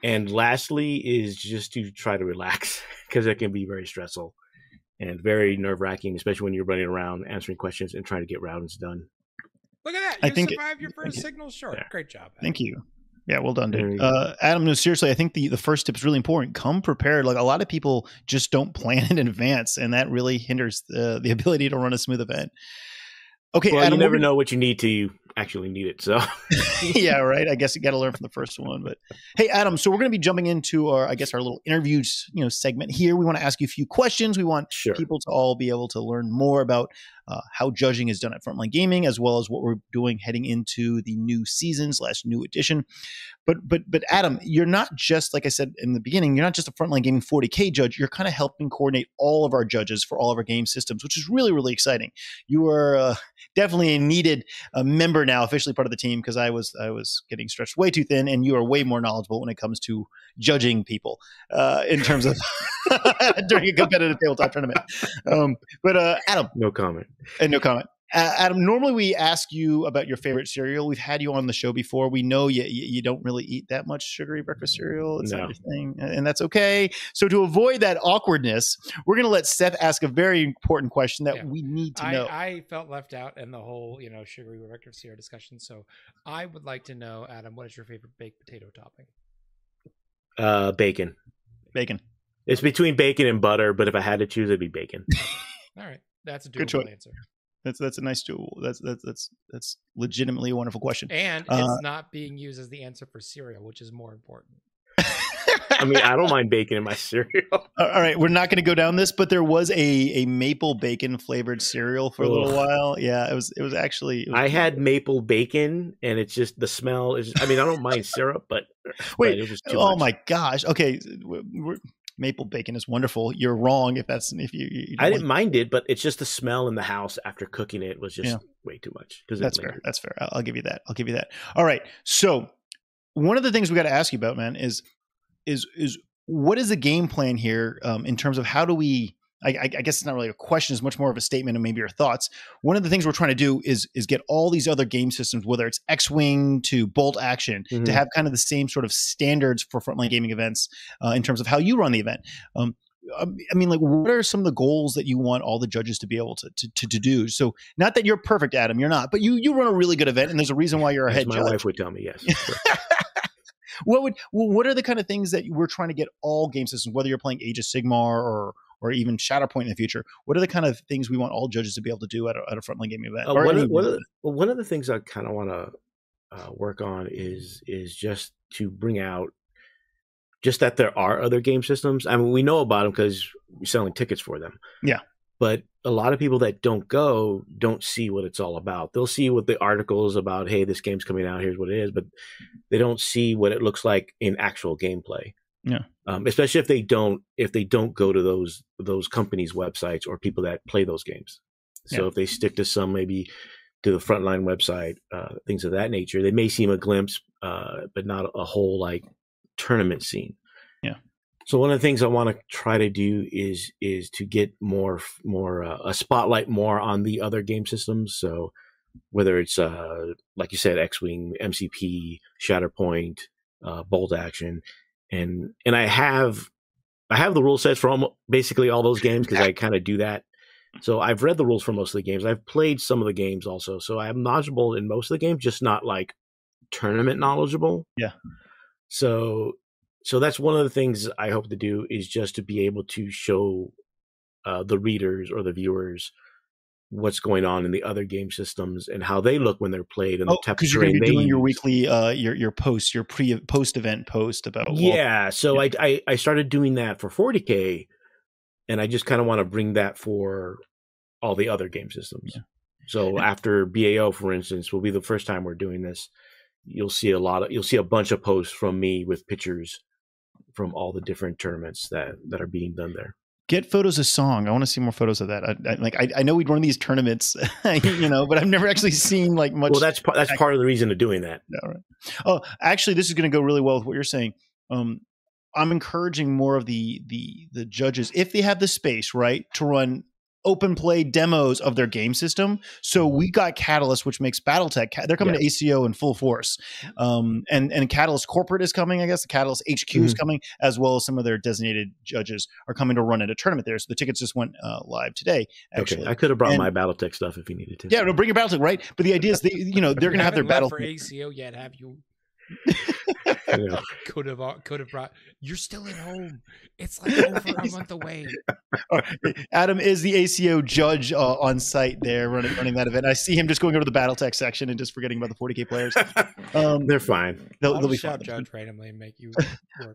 And lastly is just to try to relax because it can be very stressful and very nerve wracking, especially when you're running around answering questions and trying to get rounds done. Look at that! I You think it- survived your first you. signal short. Yeah. Great job. Adam. Thank you. Yeah, well done, dude. Uh, Adam, no, seriously, I think the, the first tip is really important. Come prepared. Like a lot of people just don't plan in advance, and that really hinders the, the ability to run a smooth event. Okay, Well, Adam, you never know what you need till you actually need it. So yeah, right. I guess you got to learn from the first one. But hey, Adam, so we're going to be jumping into our, I guess, our little interviews, you know, segment here. We want to ask you a few questions. We want sure. people to all be able to learn more about uh, how judging is done at Frontline Gaming, as well as what we're doing heading into the new season slash new edition. But but but Adam, you're not just like I said in the beginning. You're not just a Frontline Gaming 40k judge. You're kind of helping coordinate all of our judges for all of our game systems, which is really really exciting. You are uh, definitely a needed uh, member now, officially part of the team, because I was I was getting stretched way too thin, and you are way more knowledgeable when it comes to judging people uh, in terms of during a competitive tabletop tournament. Um, but uh, Adam, No comment. and no comment. Uh, Adam, normally we ask you about your favorite cereal. We've had you on the show before. We know you, you, you don't really eat that much sugary breakfast cereal. It's No. not your thing, and that's okay. So to avoid that awkwardness, we're going to let Seth ask a very important question that Yeah. we need to I, know. I felt left out in the whole, you know, sugary vector cereal discussion. So I would like to know, Adam, what is your favorite baked potato topping? Uh, bacon. Bacon. It's between bacon and butter, but if I had to choose, it'd be bacon. All right, that's a Good doable choice. answer. That's that's a nice tool. That's that's that's that's legitimately a wonderful question. And Uh, it's not being used as the answer for cereal, which is more important. I mean, I don't mind bacon in my cereal. All right, we're not going to go down this, but there was a a maple bacon flavored cereal for a little Ugh. while. Yeah, it was it was actually. It was, I had maple bacon, and it's just the smell is. I mean, I don't mind syrup, but Wait, but it was just too oh much. my gosh. Okay, we're, we're- maple bacon is wonderful. You're wrong if that's if you. you I didn't mind it, but it's just the smell in the house after cooking it was just Yeah. way too much. Because That's fair. That's fair. I'll, I'll give you that. I'll give you that. All right. So one of the things we got to ask you about, man, is is is what is the game plan here um, in terms of how do we I, I, guess it's not really a question; it's much more of a statement and maybe your thoughts. One of the things we're trying to do is is get all these other game systems, whether it's X Wing to Bolt Action, mm-hmm. to have kind of the same sort of standards for frontline gaming events uh, in terms of how you run the event. Um, um, I mean, like, what are some of the goals that you want all the judges to be able to, to, to, to do? So, not that you're perfect, Adam, you're not, but you you run a really good event, and there's a reason why you're a head my judge. wife would tell me, yes. what would what are the kind of things that we're trying to get all game systems, whether you're playing Age of Sigmar or or even Shatterpoint in the future? What are the kind of things we want all judges to be able to do at a, at a frontline gaming event? Uh, one, of, one, of well, one of the things I kind of want to uh, work on is is just to bring out just that there are other game systems. I mean, we know about them because we're selling tickets for them. Yeah. But a lot of people that don't go don't see what it's all about. They'll see what the articles about, hey, this game's coming out, here's what it is, but they don't see what it looks like in actual gameplay. Yeah. Um, especially if they don't if they don't go to those those companies' websites or people that play those games. So yeah. if they stick to some maybe to the frontline website, uh, things of that nature, they may seem a glimpse, uh, but not a whole like tournament scene. Yeah. So one of the things I want to try to do is is to get more more uh, a spotlight more on the other game systems. So whether it's uh, like you said, X Wing, MCP, Shatterpoint, uh, Bolt Action, and and I have I have the rule sets for almost, basically all those games because I kind of do that. So I've read the rules for most of the games. I've played some of the games also, so I'm knowledgeable in most of the games, just not like tournament knowledgeable. Yeah. So so that's one of the things I hope to do is just to be able to show uh, the readers or the viewers what's going on in the other game systems and how they look when they're played and oh, the because you're going to be doing use. your weekly uh your your post your pre post event post about yeah so yeah. I, I i started doing that for 40k and i just kind of want to bring that for all the other game systems yeah. so after bao for instance will be the first time we're doing this you'll see a lot of you'll see a bunch of posts from me with pictures from all the different tournaments that that are being done there get photos of song. I want to see more photos of that. I, I like I, I, know we'd run these tournaments, you know, but I've never actually seen like much. Well, that's part, that's part of the reason of doing that. Yeah, right. Oh, actually, this is going to go really well with what you're saying. Um, I'm encouraging more of the the the judges if they have the space, right, to run open play demos of their game system. So we got Catalyst, which makes BattleTech. They're coming yeah. to ACO in full force, um, and and Catalyst Corporate is coming. I guess the Catalyst HQ mm-hmm. is coming, as well as some of their designated judges are coming to run at a tournament there. So the tickets just went uh, live today. Actually, okay. I could have brought and, my BattleTech stuff if you needed to. Yeah, no, bring your BattleTech, right? But the idea is, they, you know, they're going to have their battle for ACO yet. Have you? could have uh, could have brought. You're still at home. It's like over a month away. Adam is the ACO judge uh, on site there, running running that event. I see him just going over to the BattleTech section and just forgetting about the 40k players. Um, They're fine. They'll, they'll be fine. Judge randomly and make you.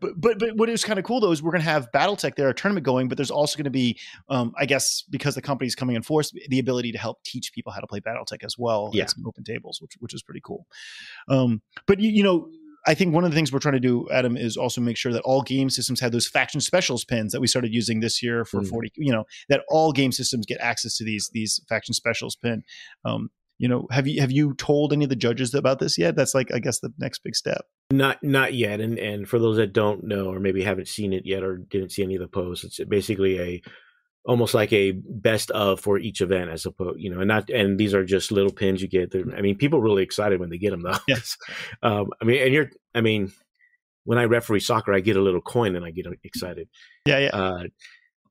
but, but but what is kind of cool though is we're going to have BattleTech there, a tournament going, but there's also going to be, um, I guess, because the company's coming in force, the ability to help teach people how to play BattleTech as well. Yeah. Some open tables, which which is pretty cool. Um, but you, you know I think one of the things we're trying to do, Adam, is also make sure that all game systems have those faction specials pins that we started using this year for mm. 40, you know, that all game systems get access to these these faction specials pin. Um, you know, have you have you told any of the judges about this yet? That's like I guess the next big step. Not not yet. And and for those that don't know or maybe haven't seen it yet or didn't see any of the posts, it's basically a almost like a best of for each event as opposed you know and not and these are just little pins you get They're, i mean people really excited when they get them though. Yes. Um i mean and you're i mean when i referee soccer i get a little coin and i get excited. Yeah yeah. Uh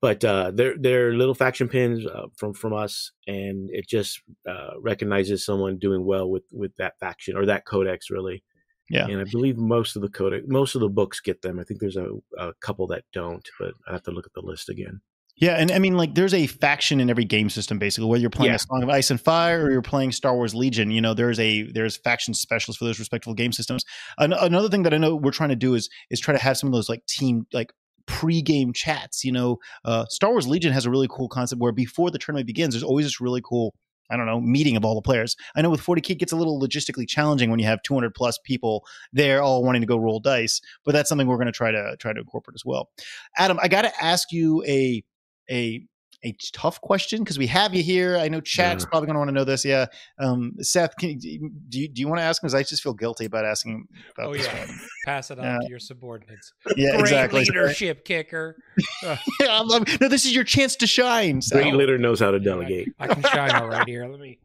but uh they're they're little faction pins uh, from from us and it just uh recognizes someone doing well with with that faction or that codex really. Yeah. And I believe most of the codex, most of the books get them. I think there's a, a couple that don't, but I have to look at the list again. Yeah, and I mean, like, there's a faction in every game system, basically. Whether you're playing yeah. a Song of Ice and Fire or you're playing Star Wars Legion, you know, there's a there's faction specialists for those respectable game systems. An- another thing that I know we're trying to do is is try to have some of those like team like pre-game chats. You know, uh, Star Wars Legion has a really cool concept where before the tournament begins, there's always this really cool I don't know, meeting of all the players. I know with 40K it gets a little logistically challenging when you have 200 plus people there all wanting to go roll dice, but that's something we're going to try to try to incorporate as well. Adam, I got to ask you a a a tough question because we have you here. I know chat's Yeah. probably going to want to know this. Yeah, um, Seth, can, do you do you, want to ask him? Because I just feel guilty about asking about Oh yeah, one. pass it on to your subordinates. Yeah, Great exactly. leadership kicker. Yeah, I love- no, this is your chance to shine. Seth. Great leader knows how to I- delegate. I, can shine all right here. Let me.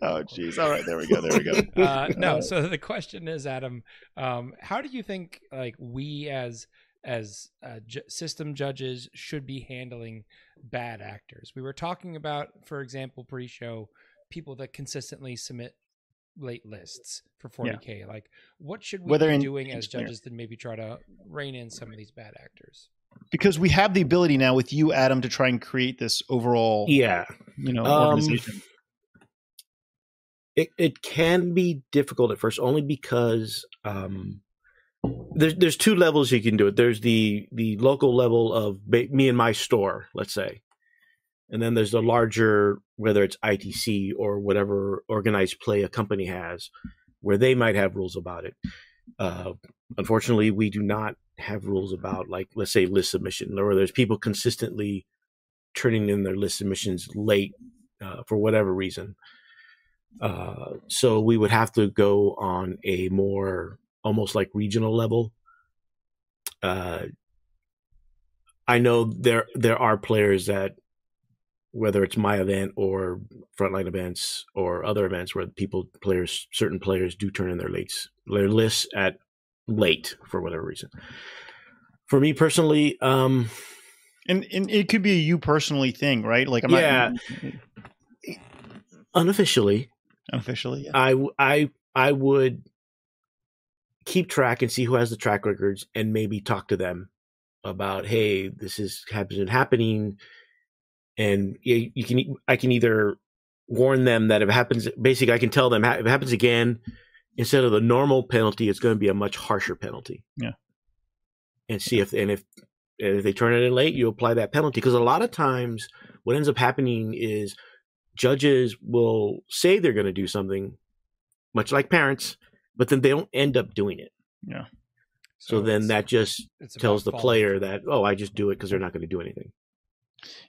Oh, jeez. All right, there we go. There we go. Uh, no, Uh, so the question is, Adam, um, how do you think like we as as uh, ju- system judges should be handling bad actors? We were talking about, for example, pre-show people that consistently submit late lists for 40k. Like, what should we Whether be in- doing as judges to maybe try to rein in some of these bad actors? because we have the ability now with you, Adam, to try and create this overall, Yeah, you know, Um, organization. it it can be difficult at first, only because um, there's there's two levels you can do it. There's the the local level of me and my store, let's say, and then there's the larger, whether it's ITC or whatever organized play a company has, where they might have rules about it. Uh, unfortunately, we do not have rules about like let's say list submission, or there's people consistently turning in their list submissions late uh, for whatever reason. Uh, so we would have to go on a more almost like regional level. Uh, I know there there are players that whether it's my event or frontline events or other events where people players certain players do turn in their lates their lists at late for whatever reason. For me personally, um, and, and it could be a you personally thing, right? Like, I'm Yeah. not unofficially, unofficially. Yeah. I I I would keep track and see who has the track records and maybe talk to them about hey this is has been happening. And you, you can I can either warn them that if it happens basically I can tell them if it happens again instead of the normal penalty it's going to be a much harsher penalty. Yeah. and see if and if and if they turn it in late you apply that penalty. Because a lot of times what ends up happening is judges will say they're going to do something much like parents but then they don't end up doing it Yeah. so, then that just tells the player that oh i just do it because they're not going to do anything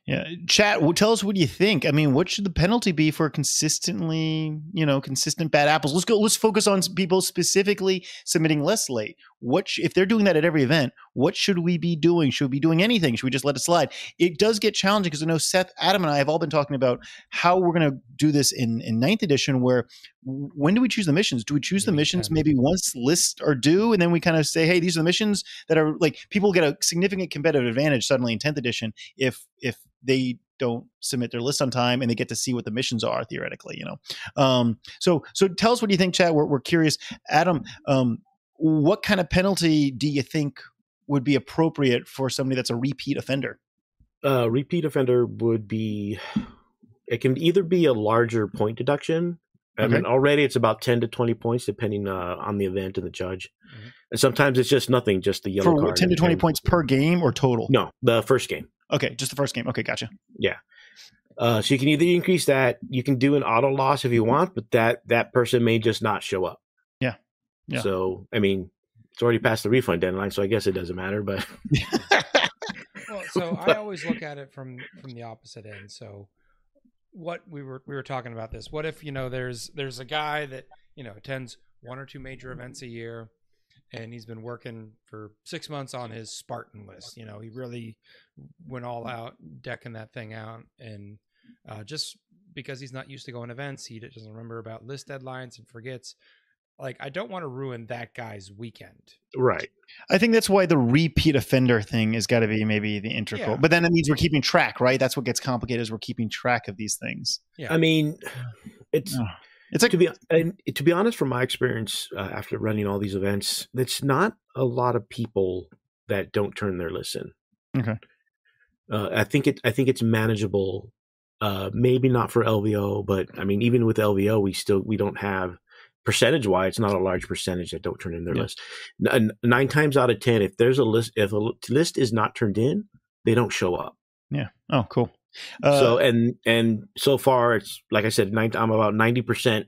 Yeah, chat. Tell us what you think. I mean, what should the penalty be for consistently, you know, consistent bad apples? Let's go. Let's focus on people specifically submitting less late. What sh- if they're doing that at every event? What should we be doing? Should we be doing anything? Should we just let it slide? It does get challenging because I know Seth, Adam, and I have all been talking about how we're going to do this in in ninth edition. Where when do we choose the missions? Do we choose the missions 10. maybe once lists are due, and then we kind of say, hey, these are the missions that are like people get a significant competitive advantage suddenly in tenth edition if if they don't submit their list on time and they get to see what the missions are theoretically you know um so so tell us what you think chad we're, we're curious adam um what kind of penalty do you think would be appropriate for somebody that's a repeat offender? Uh, repeat offender would be it can either be a larger point deduction i Okay. mean already it's about 10 to 20 points depending uh, on the event and the judge. Mhm. and sometimes it's just nothing just the yellow for card 10 to 20 points per game or total? No the first game. Okay just the first game. Okay gotcha. Yeah. uh, so you can either increase that you can do an auto loss if you want but that that person may just not show up Yeah. Yeah. so i mean it's already past the refund deadline so i guess it doesn't matter but Well, so I always look at it from from the opposite end. So what we were we were talking about this. What if, you know, there's there's a guy that, you know, attends one or two major events a year and he's been working for 6 months on his Spartan list. You know, he really went all out decking that thing out and uh, just because he's not used to going to events, he doesn't remember about list deadlines and forgets. Like I don't want to ruin that guy's weekend. right i think that's why the repeat offender thing has got to be maybe the integral Yeah. but then it means we're keeping track right that's what gets complicated is we're keeping track of these things Yeah. i mean it's Yeah. it's like to be and to be honest, from my experience uh, after running all these events, it's not a lot of people that don't turn their list in. Okay. Uh, I think it. I think it's manageable. Uh, maybe not for LVO, but I mean, even with LVO, we still we don't have percentage wise. It's not a large percentage that don't turn in their Yeah. list. N- nine times out of ten, if there's a list, if a list is not turned in, they don't show up. Yeah. Oh cool uh, so and and so far, it's like I said, 90, I'm about ninety percent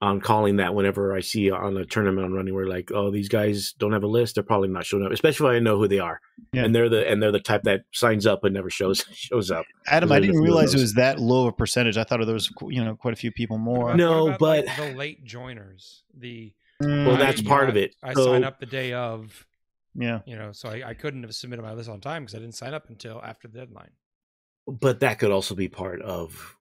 on calling that whenever I see on a tournament I'm running where like, oh, these guys don't have a list, they're probably not showing up, especially if I know who they are. Yeah. And they're the and they're the type that signs up and never shows shows up. Adam, I didn't realize it was that low of a percentage. I thought there was you know quite a few people more. No, but- like, the late joiners, the Mm, Well, I- that's you part know, of it. I So- sign up the day of, yeah. you know, so I, I couldn't have submitted my list on time because I didn't sign up until after the deadline. But that could also be part of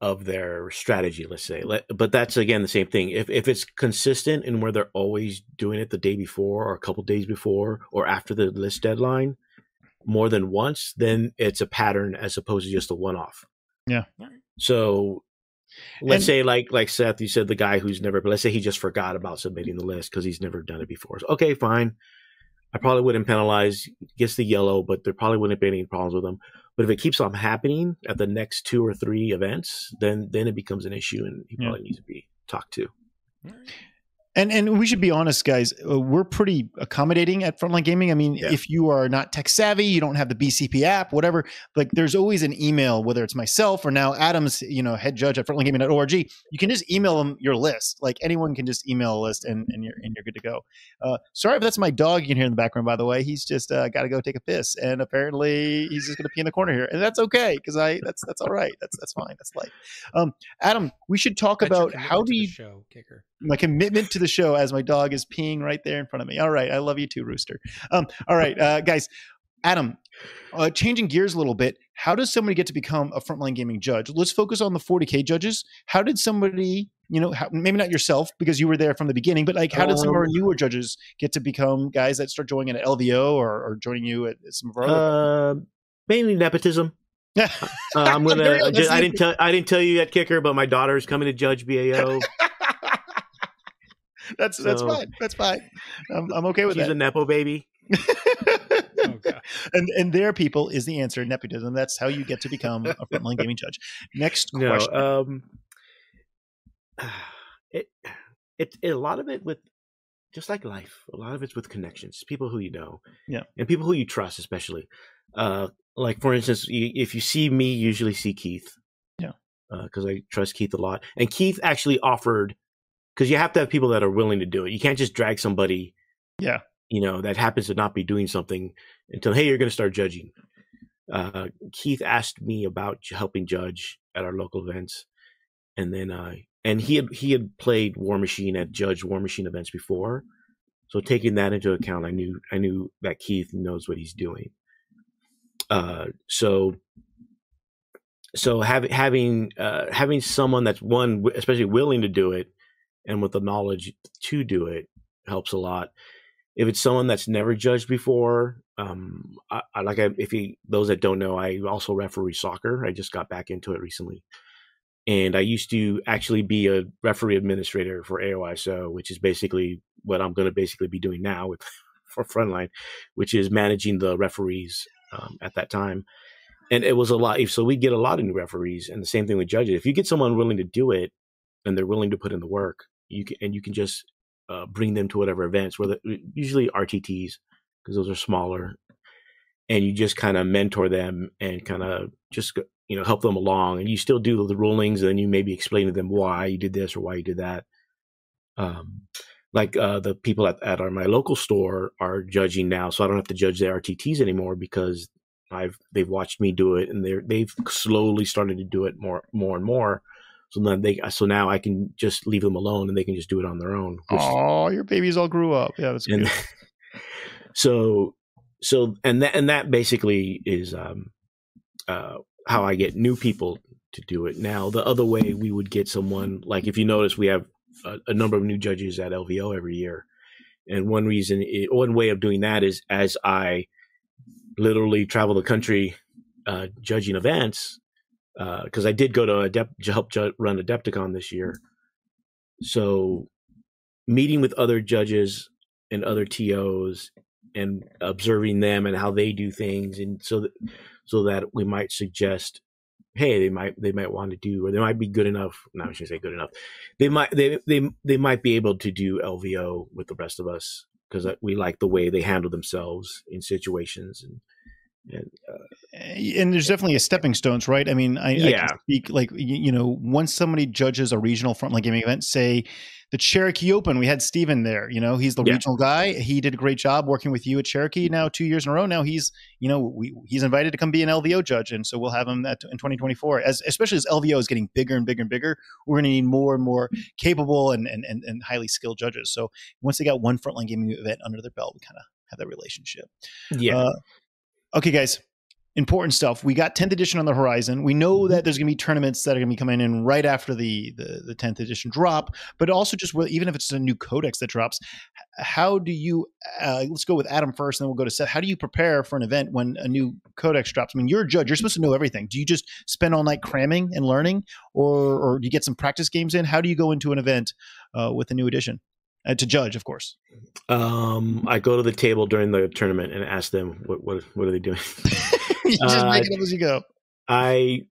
of their strategy, let's say. Let- But that's again the same thing. If if it's consistent and where they're always doing it the day before or a couple days before or after the list deadline more than once, then it's a pattern as opposed to just a one off. Yeah. So let's And- say like like Seth, you said the guy who's never but let's say he just forgot about submitting the list because he's never done it before. So, okay, fine. I probably wouldn't penalize, gets the yellow, but there probably wouldn't be any problems with him. But if it keeps on happening at the next two or three events, then then it becomes an issue, and he Yeah. probably needs to be talked to. And and we should be honest, guys. Uh, we're pretty accommodating at Frontline Gaming. I mean, Yeah. if you are not tech savvy, you don't have the BCP app, whatever. Like, there's always an email, whether it's myself or now Adam's, you know, head judge at frontlinegaming.org. You can just email them your list. Like anyone can just email a list, and and you're and you're good to go. Uh, sorry if that's my dog you can hear in the background. By the way, he's just uh, got to go take a piss, and apparently he's just going to pee in the corner here, and that's okay because I that's that's all right. That's that's fine. That's light. Um, Adam, we should talk about how do you show kicker? My commitment to the show as my dog is peeing right there in front of me. All right, I love you too, Rooster. Um, all right, uh, guys. Adam, uh, changing gears a little bit. How does somebody get to become a frontline gaming judge? Let's focus on the 40k judges. How did somebody, you know, how, maybe not yourself because you were there from the beginning, but like, how did some of our Um, newer judges get to become guys that start joining an LVO or, or joining you at some of our? Uh, mainly nepotism. Yeah. Uh, I'm gonna. I, just, I didn't tell. I didn't tell you yet, kicker, but my daughter's coming to judge BAO. That's that's fine. That's fine. I'm, I'm okay with She's that. a nepo baby. Oh, and and there, people, is the answer. Nepotism. That's how you get to become a frontline gaming judge. Next No, question. um, it, it, it, a lot of it with, just like life, a lot of it's with connections, people who you know, Yeah. and people who you trust, especially. Uh, like for instance, if you see me, you usually see Keith. Yeah. Because I trust Keith a lot, and Keith actually offered, because you have to have people that are willing to do it. You can't just drag somebody. Yeah. You know that happens to not be doing something until hey, you're going to start judging. Uh, Keith asked me about helping judge at our local events, and then uh, and he had he had played War Machine at Judge War Machine events before, so taking that into account, I knew I knew that Keith knows what he's doing. Uh, so so having having uh, having someone that's one especially willing to do it and with the knowledge to do it helps a lot. If it's someone that's never judged before, um, I, I like I, if you those that don't know, I also referee soccer. I just got back into it recently, and I used to actually be a referee administrator for AYSO, which is basically what I'm going to basically be doing now with for Frontline, which is managing the referees um, at that time. And it was a lot. So we get a lot of new referees, and the same thing with judges. If you get someone willing to do it, and they're willing to put in the work, you can and you can just uh, bring them to whatever events, whether usually RTTs because those are smaller, and you just kind of mentor them and kind of just you know help them along, and you still do the rulings, and then you maybe explain to them why you did this or why you did that. Um, like uh, the people at, at our, my local store are judging now, so I don't have to judge the RTTs anymore because I've they've watched me do it, and they're they've slowly started to do it more more and more. So then they so now I can just leave them alone, and they can just do it on their own. Oh, your babies all grew up. Yeah, that's good. so so and that and that basically is um uh how I get new people to do it. Now the other way we would get someone like if you notice we have a, a number of new judges at LVO every year, and one reason i one way of doing that is as I literally travel the country uh, judging events Uh, because I did go to Adept help ju- run Adepticon this year. So meeting with other judges and other TOs and observing them and how they do things and so that so that we might suggest hey they might they might want to do or they might be good enough no I shouldn't say good enough they might they they, they might be able to do LVO with the rest of us because uh, we like the way they handle themselves in situations and And, uh, and there's definitely a stepping stones, right? I mean, I, I Yeah. can speak like you, you know, once somebody judges a regional frontline gaming event, say the Cherokee Open, we had Steven there. You know, he's the Yeah. regional guy. He did a great job working with you at Cherokee. Now two years in a row. Now he's you know we, he's invited to come be an LVO judge, and so we'll have him at, in 2024. As especially as LVO is getting bigger and bigger and bigger, we're going to need more and more capable and, and and and highly skilled judges. So once they got one frontline gaming event under their belt, we kind of have that relationship. yeah. Uh, okay, guys. Important stuff. We got 10th edition on the horizon. We know that there's going to be tournaments that are going to be coming in right after the, the the 10th edition drop, but also just even if it's a new codex that drops, how do you? Uh, let's go with Adam first, and then we'll go to Seth. How do you prepare for an event when a new codex drops? I mean, you're a judge. You're supposed to know everything. Do you just spend all night cramming and learning, or or do you get some practice games in? How do you go into an event uh, with a new edition uh, to judge? Of course. Um, I go to the table during the tournament and ask them what what what are they doing. you just Uh, make it up as you go. I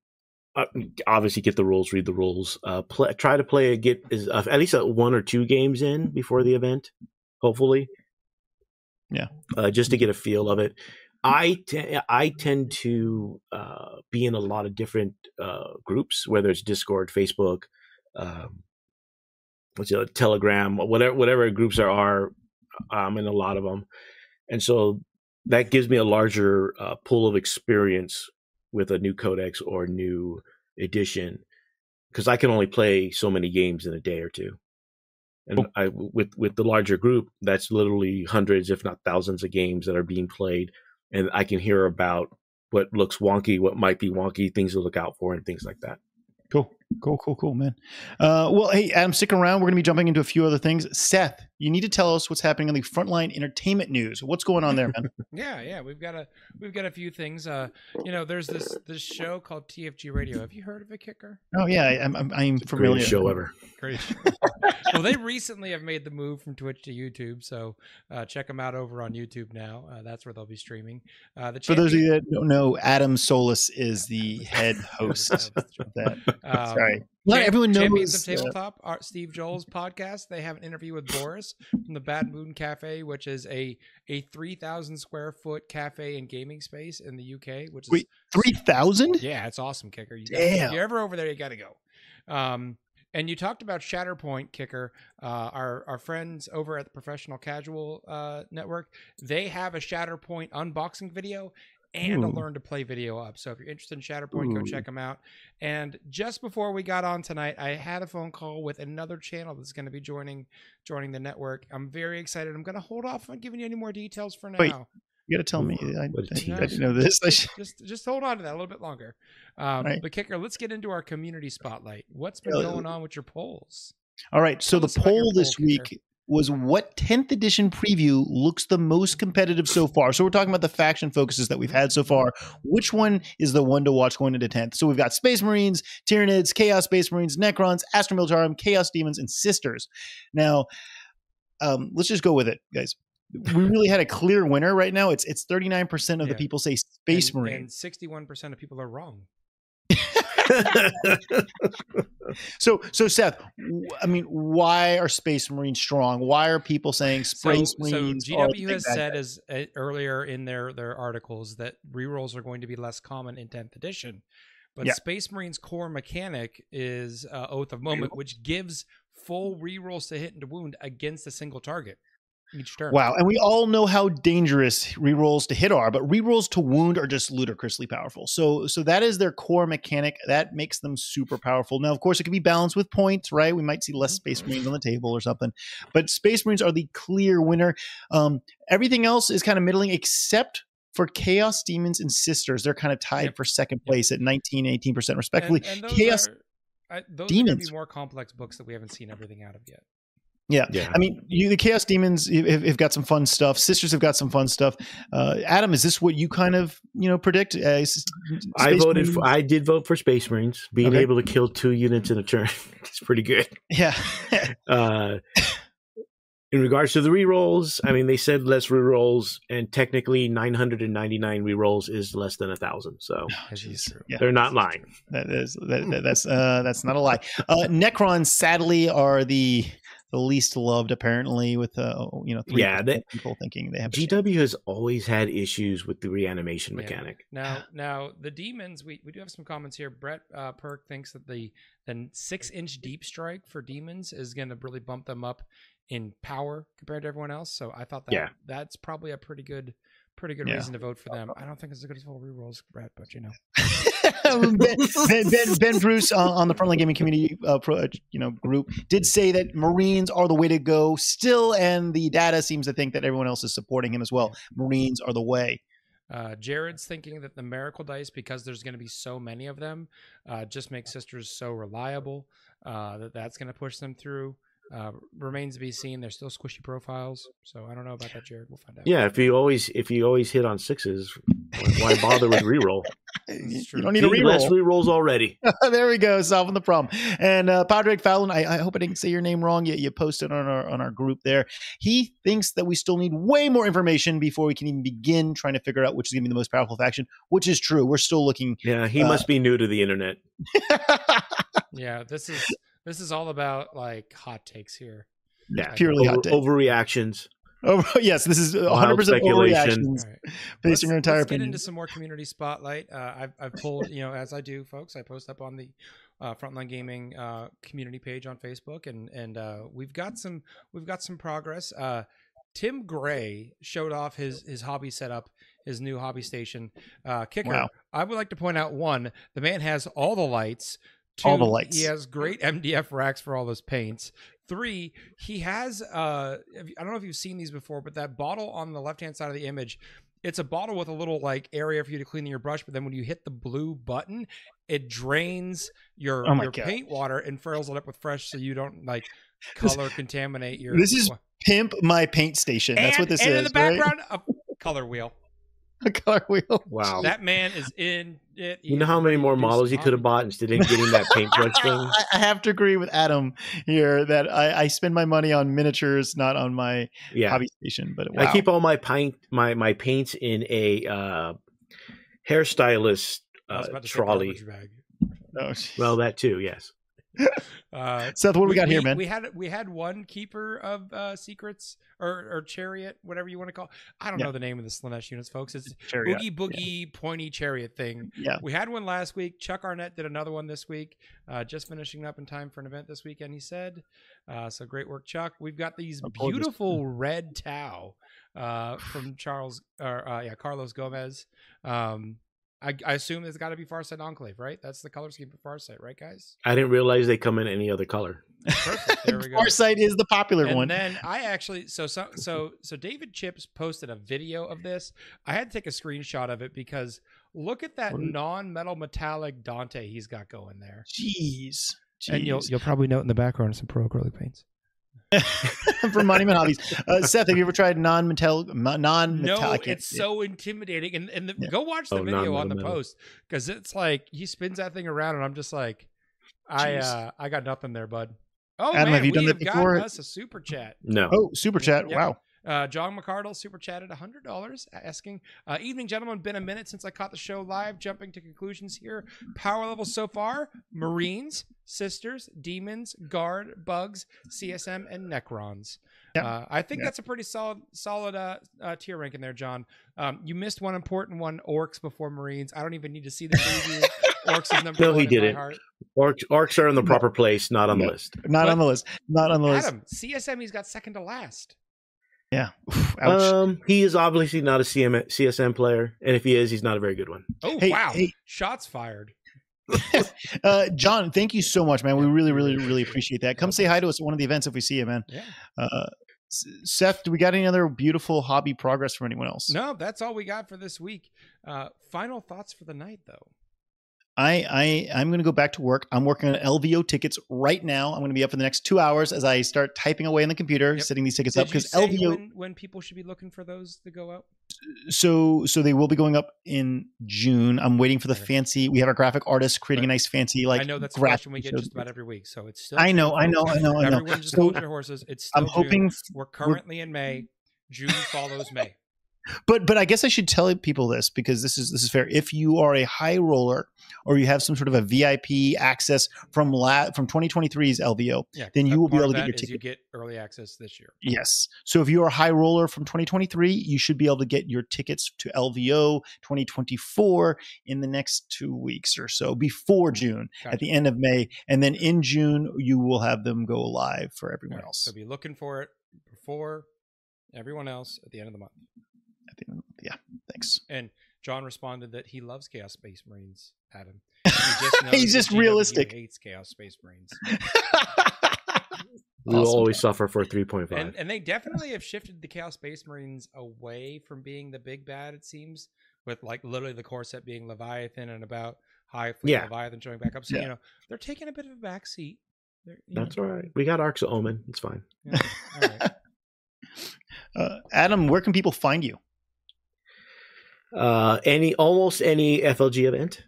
uh, obviously get the rules, read the rules, uh, play, try to play a get is uh, at least uh, one or two games in before the event, hopefully. Yeah. uh, just to get a feel of it. I te- I tend to uh, be in a lot of different uh, groups, whether it's Discord, Facebook, um, what's it, Telegram, whatever whatever groups there are. I'm in a lot of them, and so that gives me a larger uh, pool of experience with a new codex or new edition because I can only play so many games in a day or two. And I, with with the larger group, that's literally hundreds, if not thousands, of games that are being played, and I can hear about what looks wonky, what might be wonky, things to look out for, and things like that. Cool, cool, cool, cool, man. Uh, well, hey, Adam, stick around. We're going to be jumping into a few other things. Seth, you need to tell us what's happening on the frontline entertainment news. What's going on there, man? Yeah, yeah, we've got a we've got a few things. Uh, you know, there's this this show called TFG Radio. Have you heard of it, Kicker? oh yeah, I, I'm I'm, I'm familiar. Greatest show ever. Great. well, they recently have made the move from Twitch to YouTube, so uh, check them out over on YouTube now. Uh, that's where they'll be streaming. Uh, the For those of you that don't know, Adam Solis is the head host of that. Um, Sorry, not Champ- everyone Champions of uh, Tabletop, our, Steve Joel's podcast. They have an interview with Boris from the Bad Moon Cafe, which is a a three thousand square foot cafe and gaming space in the UK. Which is Wait, Three thousand? yeah, it's awesome, Kicker. You got Damn. if you're ever over there, you got to go. Um, and you talked about Shatterpoint, Kicker. Uh, our our friends over at the Professional Casual uh, Network, they have a Shatterpoint unboxing video and a learn to play video up. So if you're interested in Shatterpoint, go check them out. And just before we got on tonight, I had a phone call with another channel that's going to be joining joining the network. I'm very excited. I'm going to hold off on giving you any more details for now. Wait, You got to tell me. I, What a I- I didn't know this. I just just hold on to that a little bit longer. Um, Right. But kicker, let's get into our community spotlight. What's been Uh, going on with your polls? All right. So Tell the us about your poll this poll, Kicker. week was what 10th edition preview looks the most competitive so far. So we're talking about the faction focuses that we've had so far. Which one is the one to watch going into 10th? So we've got Space Marines, Tyranids, Chaos Space Marines, Necrons, Astra Militarum, Chaos Demons, and Sisters. Now, um, let's just go with it, guys. We really had a clear winner right now. It's it's 39% of the people say Space and, Marine. And 61% of people are wrong. So, so Seth, I mean, why are Space Marines strong? Why are people saying Space so Marines? the GW has said as uh, earlier in their their articles that rerolls are going to be less common in 10th edition. But Yeah. Space Marines core mechanic is uh, Oath of Moment, which gives full rerolls to hit and to wound against a single target each turn. Wow, and we all know how dangerous rerolls to hit are, but rerolls to wound are just ludicrously powerful. So, so that is their core mechanic. That makes them super powerful. Now, of course, it can be balanced with points, right? We might see less Space Marines on the table or something, but Space Marines are the clear winner. Um, everything else is kind of middling, except for Chaos Demons and Sisters. They're kind of tied Yep. for second Yep. place at 19, 18% respectively. And, and those Chaos are, I, those are Demons. be more complex books that we haven't seen everything out of yet. Yeah. yeah. I mean, you, the Chaos Demons have, have got some fun stuff. Sisters have got some fun stuff. Uh, Adam, is this what you kind of you know predict? Uh, I voted. For, I did vote for Space Marines. Being Okay. able to kill two units in a turn is pretty good. yeah, Uh, in regards to the rerolls, I mean, they said less rerolls, and technically, 999 rerolls is less than a thousand. So is Yeah. they're not lying. that is that- that's uh, that's not a lie. Uh, Necrons, sadly, are the the least loved apparently with uh, you know three Yeah, they- people thinking they have. GW has always had issues with the reanimation Yeah. mechanic. Now, now the demons. We, we do have some comments here. Brett uh, Perk thinks that the the six inch deep strike for demons is going to really bump them up in power compared to everyone else. So I thought that Yeah. that's probably a pretty good pretty good Yeah. reason to vote for them. I don't think it's as good as full rerolls, Brett, but you know. ben, ben, ben, Ben Bruce on, on the Frontline Gaming Community, uh, pro, uh, you know, group did say that Marines are the way to go still, and the data seems to think that everyone else is supporting him as well. Marines are the way. Uh, Jared's thinking that the miracle dice, because there's going to be so many of them, uh, just makes sisters so reliable uh, that that's going to push them through. Uh, remains to be seen. They're still squishy profiles, so I don't know about that, Jared. We'll find out. Yeah, if you always if you always hit on sixes, why bother with reroll? You true. don't need a See, less reroll. rerolls already. there we go, solving the problem. And uh, Padraig Fallon, I, I hope I didn't say your name wrong. You, you posted on our on our group there. He thinks that we still need way more information before we can even begin trying to figure out which is going to be the most powerful faction. Which is true. We're still looking. Yeah, he Uh, must be new to the internet. Yeah, this is this is all about like hot takes here. Yeah, Purely over, hot take. overreactions. Oh yes, this is 100 Wild percent speculation. overreactions All right. based on your entire let's get into some more community spotlight. Uh, I've, I've pulled, you know, as I do, folks, I post up on the uh, Frontline Gaming uh, community page on Facebook, and and uh, we've got some we've got some progress. Uh, Tim Gray showed off his his hobby setup, his new hobby station. Uh, kicker. Wow. I would like to point out one: the man has all the lights. Two, All the lights. He has great MDF racks for all his paints. Three, he has uh I don't know if you've seen these before, but that bottle on the left hand side of the image, it's a bottle with a little like area for you to clean your brush, but then when you hit the blue button, it drains your Oh your God. paint water and fills it up with fresh so you don't like This- color contaminate your this is Pimp my paint station. That's and, what this and is. in the background a color wheel. Right? a car wheel. Wow. That man is in it. you know how many more models you could have bought instead of getting that paintbrush thing? I, I have to agree with Adam here that I, I spend my money on miniatures, not on my Yeah, hobby station. But wow. I keep all my paint my my paints in a uh, hairstylist uh, about to say trolley. bag. Oh. Well, that too. Yes. Uh, Seth, what do we, got here, man? We had we had one keeper of uh, secrets or, or chariot, whatever you want to call. It. I don't Yeah. know the name of the Slaanesh units, folks. It's Chariot. boogie boogie pointy chariot thing. Yeah. We had one last week. Chuck Arnett did another one this week. Uh, just finishing up in time for an event this weekend. He said, uh, "So great work, Chuck. We've got these beautiful red Tau uh, from Charles or uh, yeah Carlos Gomez. Um, I, I assume it's got to be Farsight Enclave, right? That's the color scheme for Farsight, right, guys? I didn't realize they come in any other color. Perfect. There we go. Farsight is the popular and one. And then I actually so so so so David Chips posted a video of this. I had to take a screenshot of it because look at that non-metal metallic Dante he's got going there. Jeez. And you'll you'll probably note in the background some pro acrylic paints. from Monument Hobbies. Uh, Seth, have you ever tried non-metallic? Non No, metallic? it's so intimidating. And and the, Yeah. go watch the Oh, video on the post because it's like he spins that thing around and I'm just like, I uh I got nothing there, bud. Oh Adam, man, have you we done have that before? us a super chat. No. Oh, super chat! Yep. Wow. Uh, John McCardle super chatted $100 asking, uh, Evening, gentlemen. Been a minute since I caught the show live. Jumping to conclusions here. Power levels so far Marines, Sisters, Demons, Guard, Bugs, CSM, and Necrons. Yeah. Uh, I think Yeah. that's a pretty solid solid uh, uh, tier rank in there, John. Um, you missed one important one Orcs before Marines. I don't even need to see the preview. Orcs is number No, one he didn't. my heart. Orcs, orcs are in the proper place, not on the No. list. Not But- on the list. Not on the list. Adam, CSM, he's got second to last. Yeah. Oof, ouch. Um, he is obviously not a CM, CSM player, and if he is, he's not a very good one. Oh, Hey, wow. hey. Shots fired. uh, John, thank you so much, man. We really, really, really appreciate that. Come say hi to us at one of the events if we see you, man. Yeah. Uh, Seth, do we got any other beautiful hobby progress from anyone else? No, that's all we got for this week. Uh, final thoughts for the night, though. I, I I'm going to go back to work. I'm working on LVO tickets right now. I'm going to be up for the next two hours as I start typing away on the computer, Yep. setting these tickets Did up because LVO. when, when people should be looking for those to go out? so so they will be going up in June. I'm waiting for the Okay. fancy. We have our graphic artist creating a nice fancy like I know that's a graphic question we get just about every week, so it's still. I know, I know. I know, I know. Everyone just So hold your horses. It's still I'm June. hoping We're currently in May. June follows May. But but I guess I should tell people this because this is this is fair. If you are a high roller or you have some sort of a VIP access from la- from 2023's LVO, Yeah, then you will be able to get your ticket. You get early access this year. Yes. So if you're a high roller from 2023, you should be able to get your tickets to LVO 2024 in the next two weeks or so before June Gotcha. at the end of May. And then in June, you will have them go live for everyone right, else. So be looking for it before everyone else at the end of the month. At the end of- yeah. Thanks. And John responded that he loves Chaos Space Marines, Adam. He just He's just GW realistic. hates Chaos Space Marines. We will Awesome, always John. suffer for 3.5. And, and they definitely have shifted the Chaos Space Marines away from being the big bad, it seems, with like literally the core set being Leviathan and about Hive Fleet Yeah. Leviathan showing back up. So, Yeah. you know, they're taking a bit of a back seat. That's know, all right. We got Arks of Omen. It's fine. yeah, all right. Uh, Adam, where can people find you? Uh, any almost any FLG event.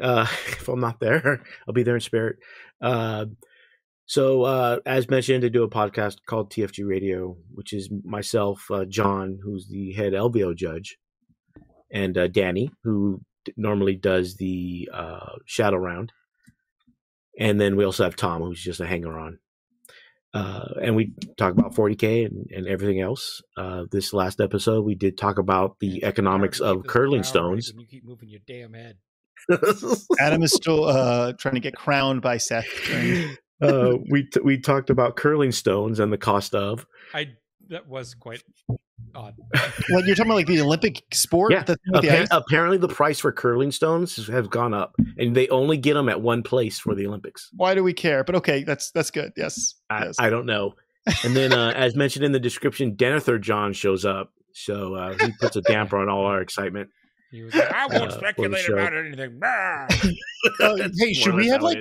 Uh, if I'm not there, I'll be there in spirit. Uh, so uh, as mentioned, I do a podcast called TFG Radio, which is myself, uh, John, who's the head LVO judge, and uh, Danny, who normally does the uh, shadow round, and then we also have Tom, who's just a hanger on. Uh, and we talk about 40k and, and everything else. Uh, this last episode, we did talk about the it's economics of curling stones. when you keep moving your damn head. Adam is still uh, trying to get crowned by Seth. uh, we t- we talked about curling stones and the cost of. I that was quite odd. Like you're talking about like the Olympic sport? Yeah. The thing with the apparently, the price for curling stones have gone up, and they only get them at one place for the Olympics. Why do we care? But okay, that's that's good. Yes. I, yes. I don't know. And then, uh, as mentioned in the description, Denethor John shows up, so uh, he puts a damper on all our excitement. Like, I won't Uh, speculate show. about anything. Uh, hey, should or we have like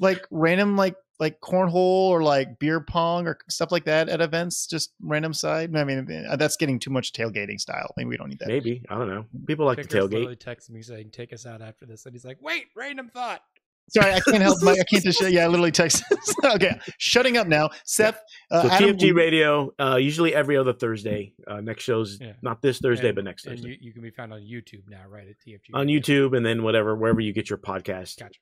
like random like like cornhole or like beer pong or stuff like that at events? Just random side. I mean, uh, that's getting too much tailgating style. Maybe we don't need that. maybe I don't know. People like Vickers to tailgate. literally texted me saying, "Take us out after this," and he's like, "Wait, random thought." Sorry, I can't help. My, I can't just. Yeah, I literally text. okay, shutting up now. Seth, uh, So Adam, TFG Radio, uh, usually every other Thursday. Uh, next show's Yeah. not this Thursday, and, but next and Thursday you, you can be found on YouTube now, right at TFG on Radio. YouTube, and then whatever wherever you get your podcast Gotcha.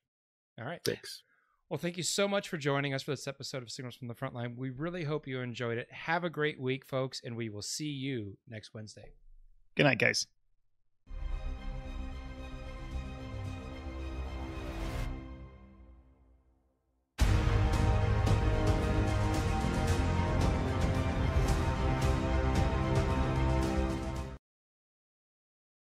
All right. fix. Well, thank you so much for joining us for this episode of Signals from the Frontline. We really hope you enjoyed it. Have a great week, folks, and we will see you next Wednesday. Good night, guys.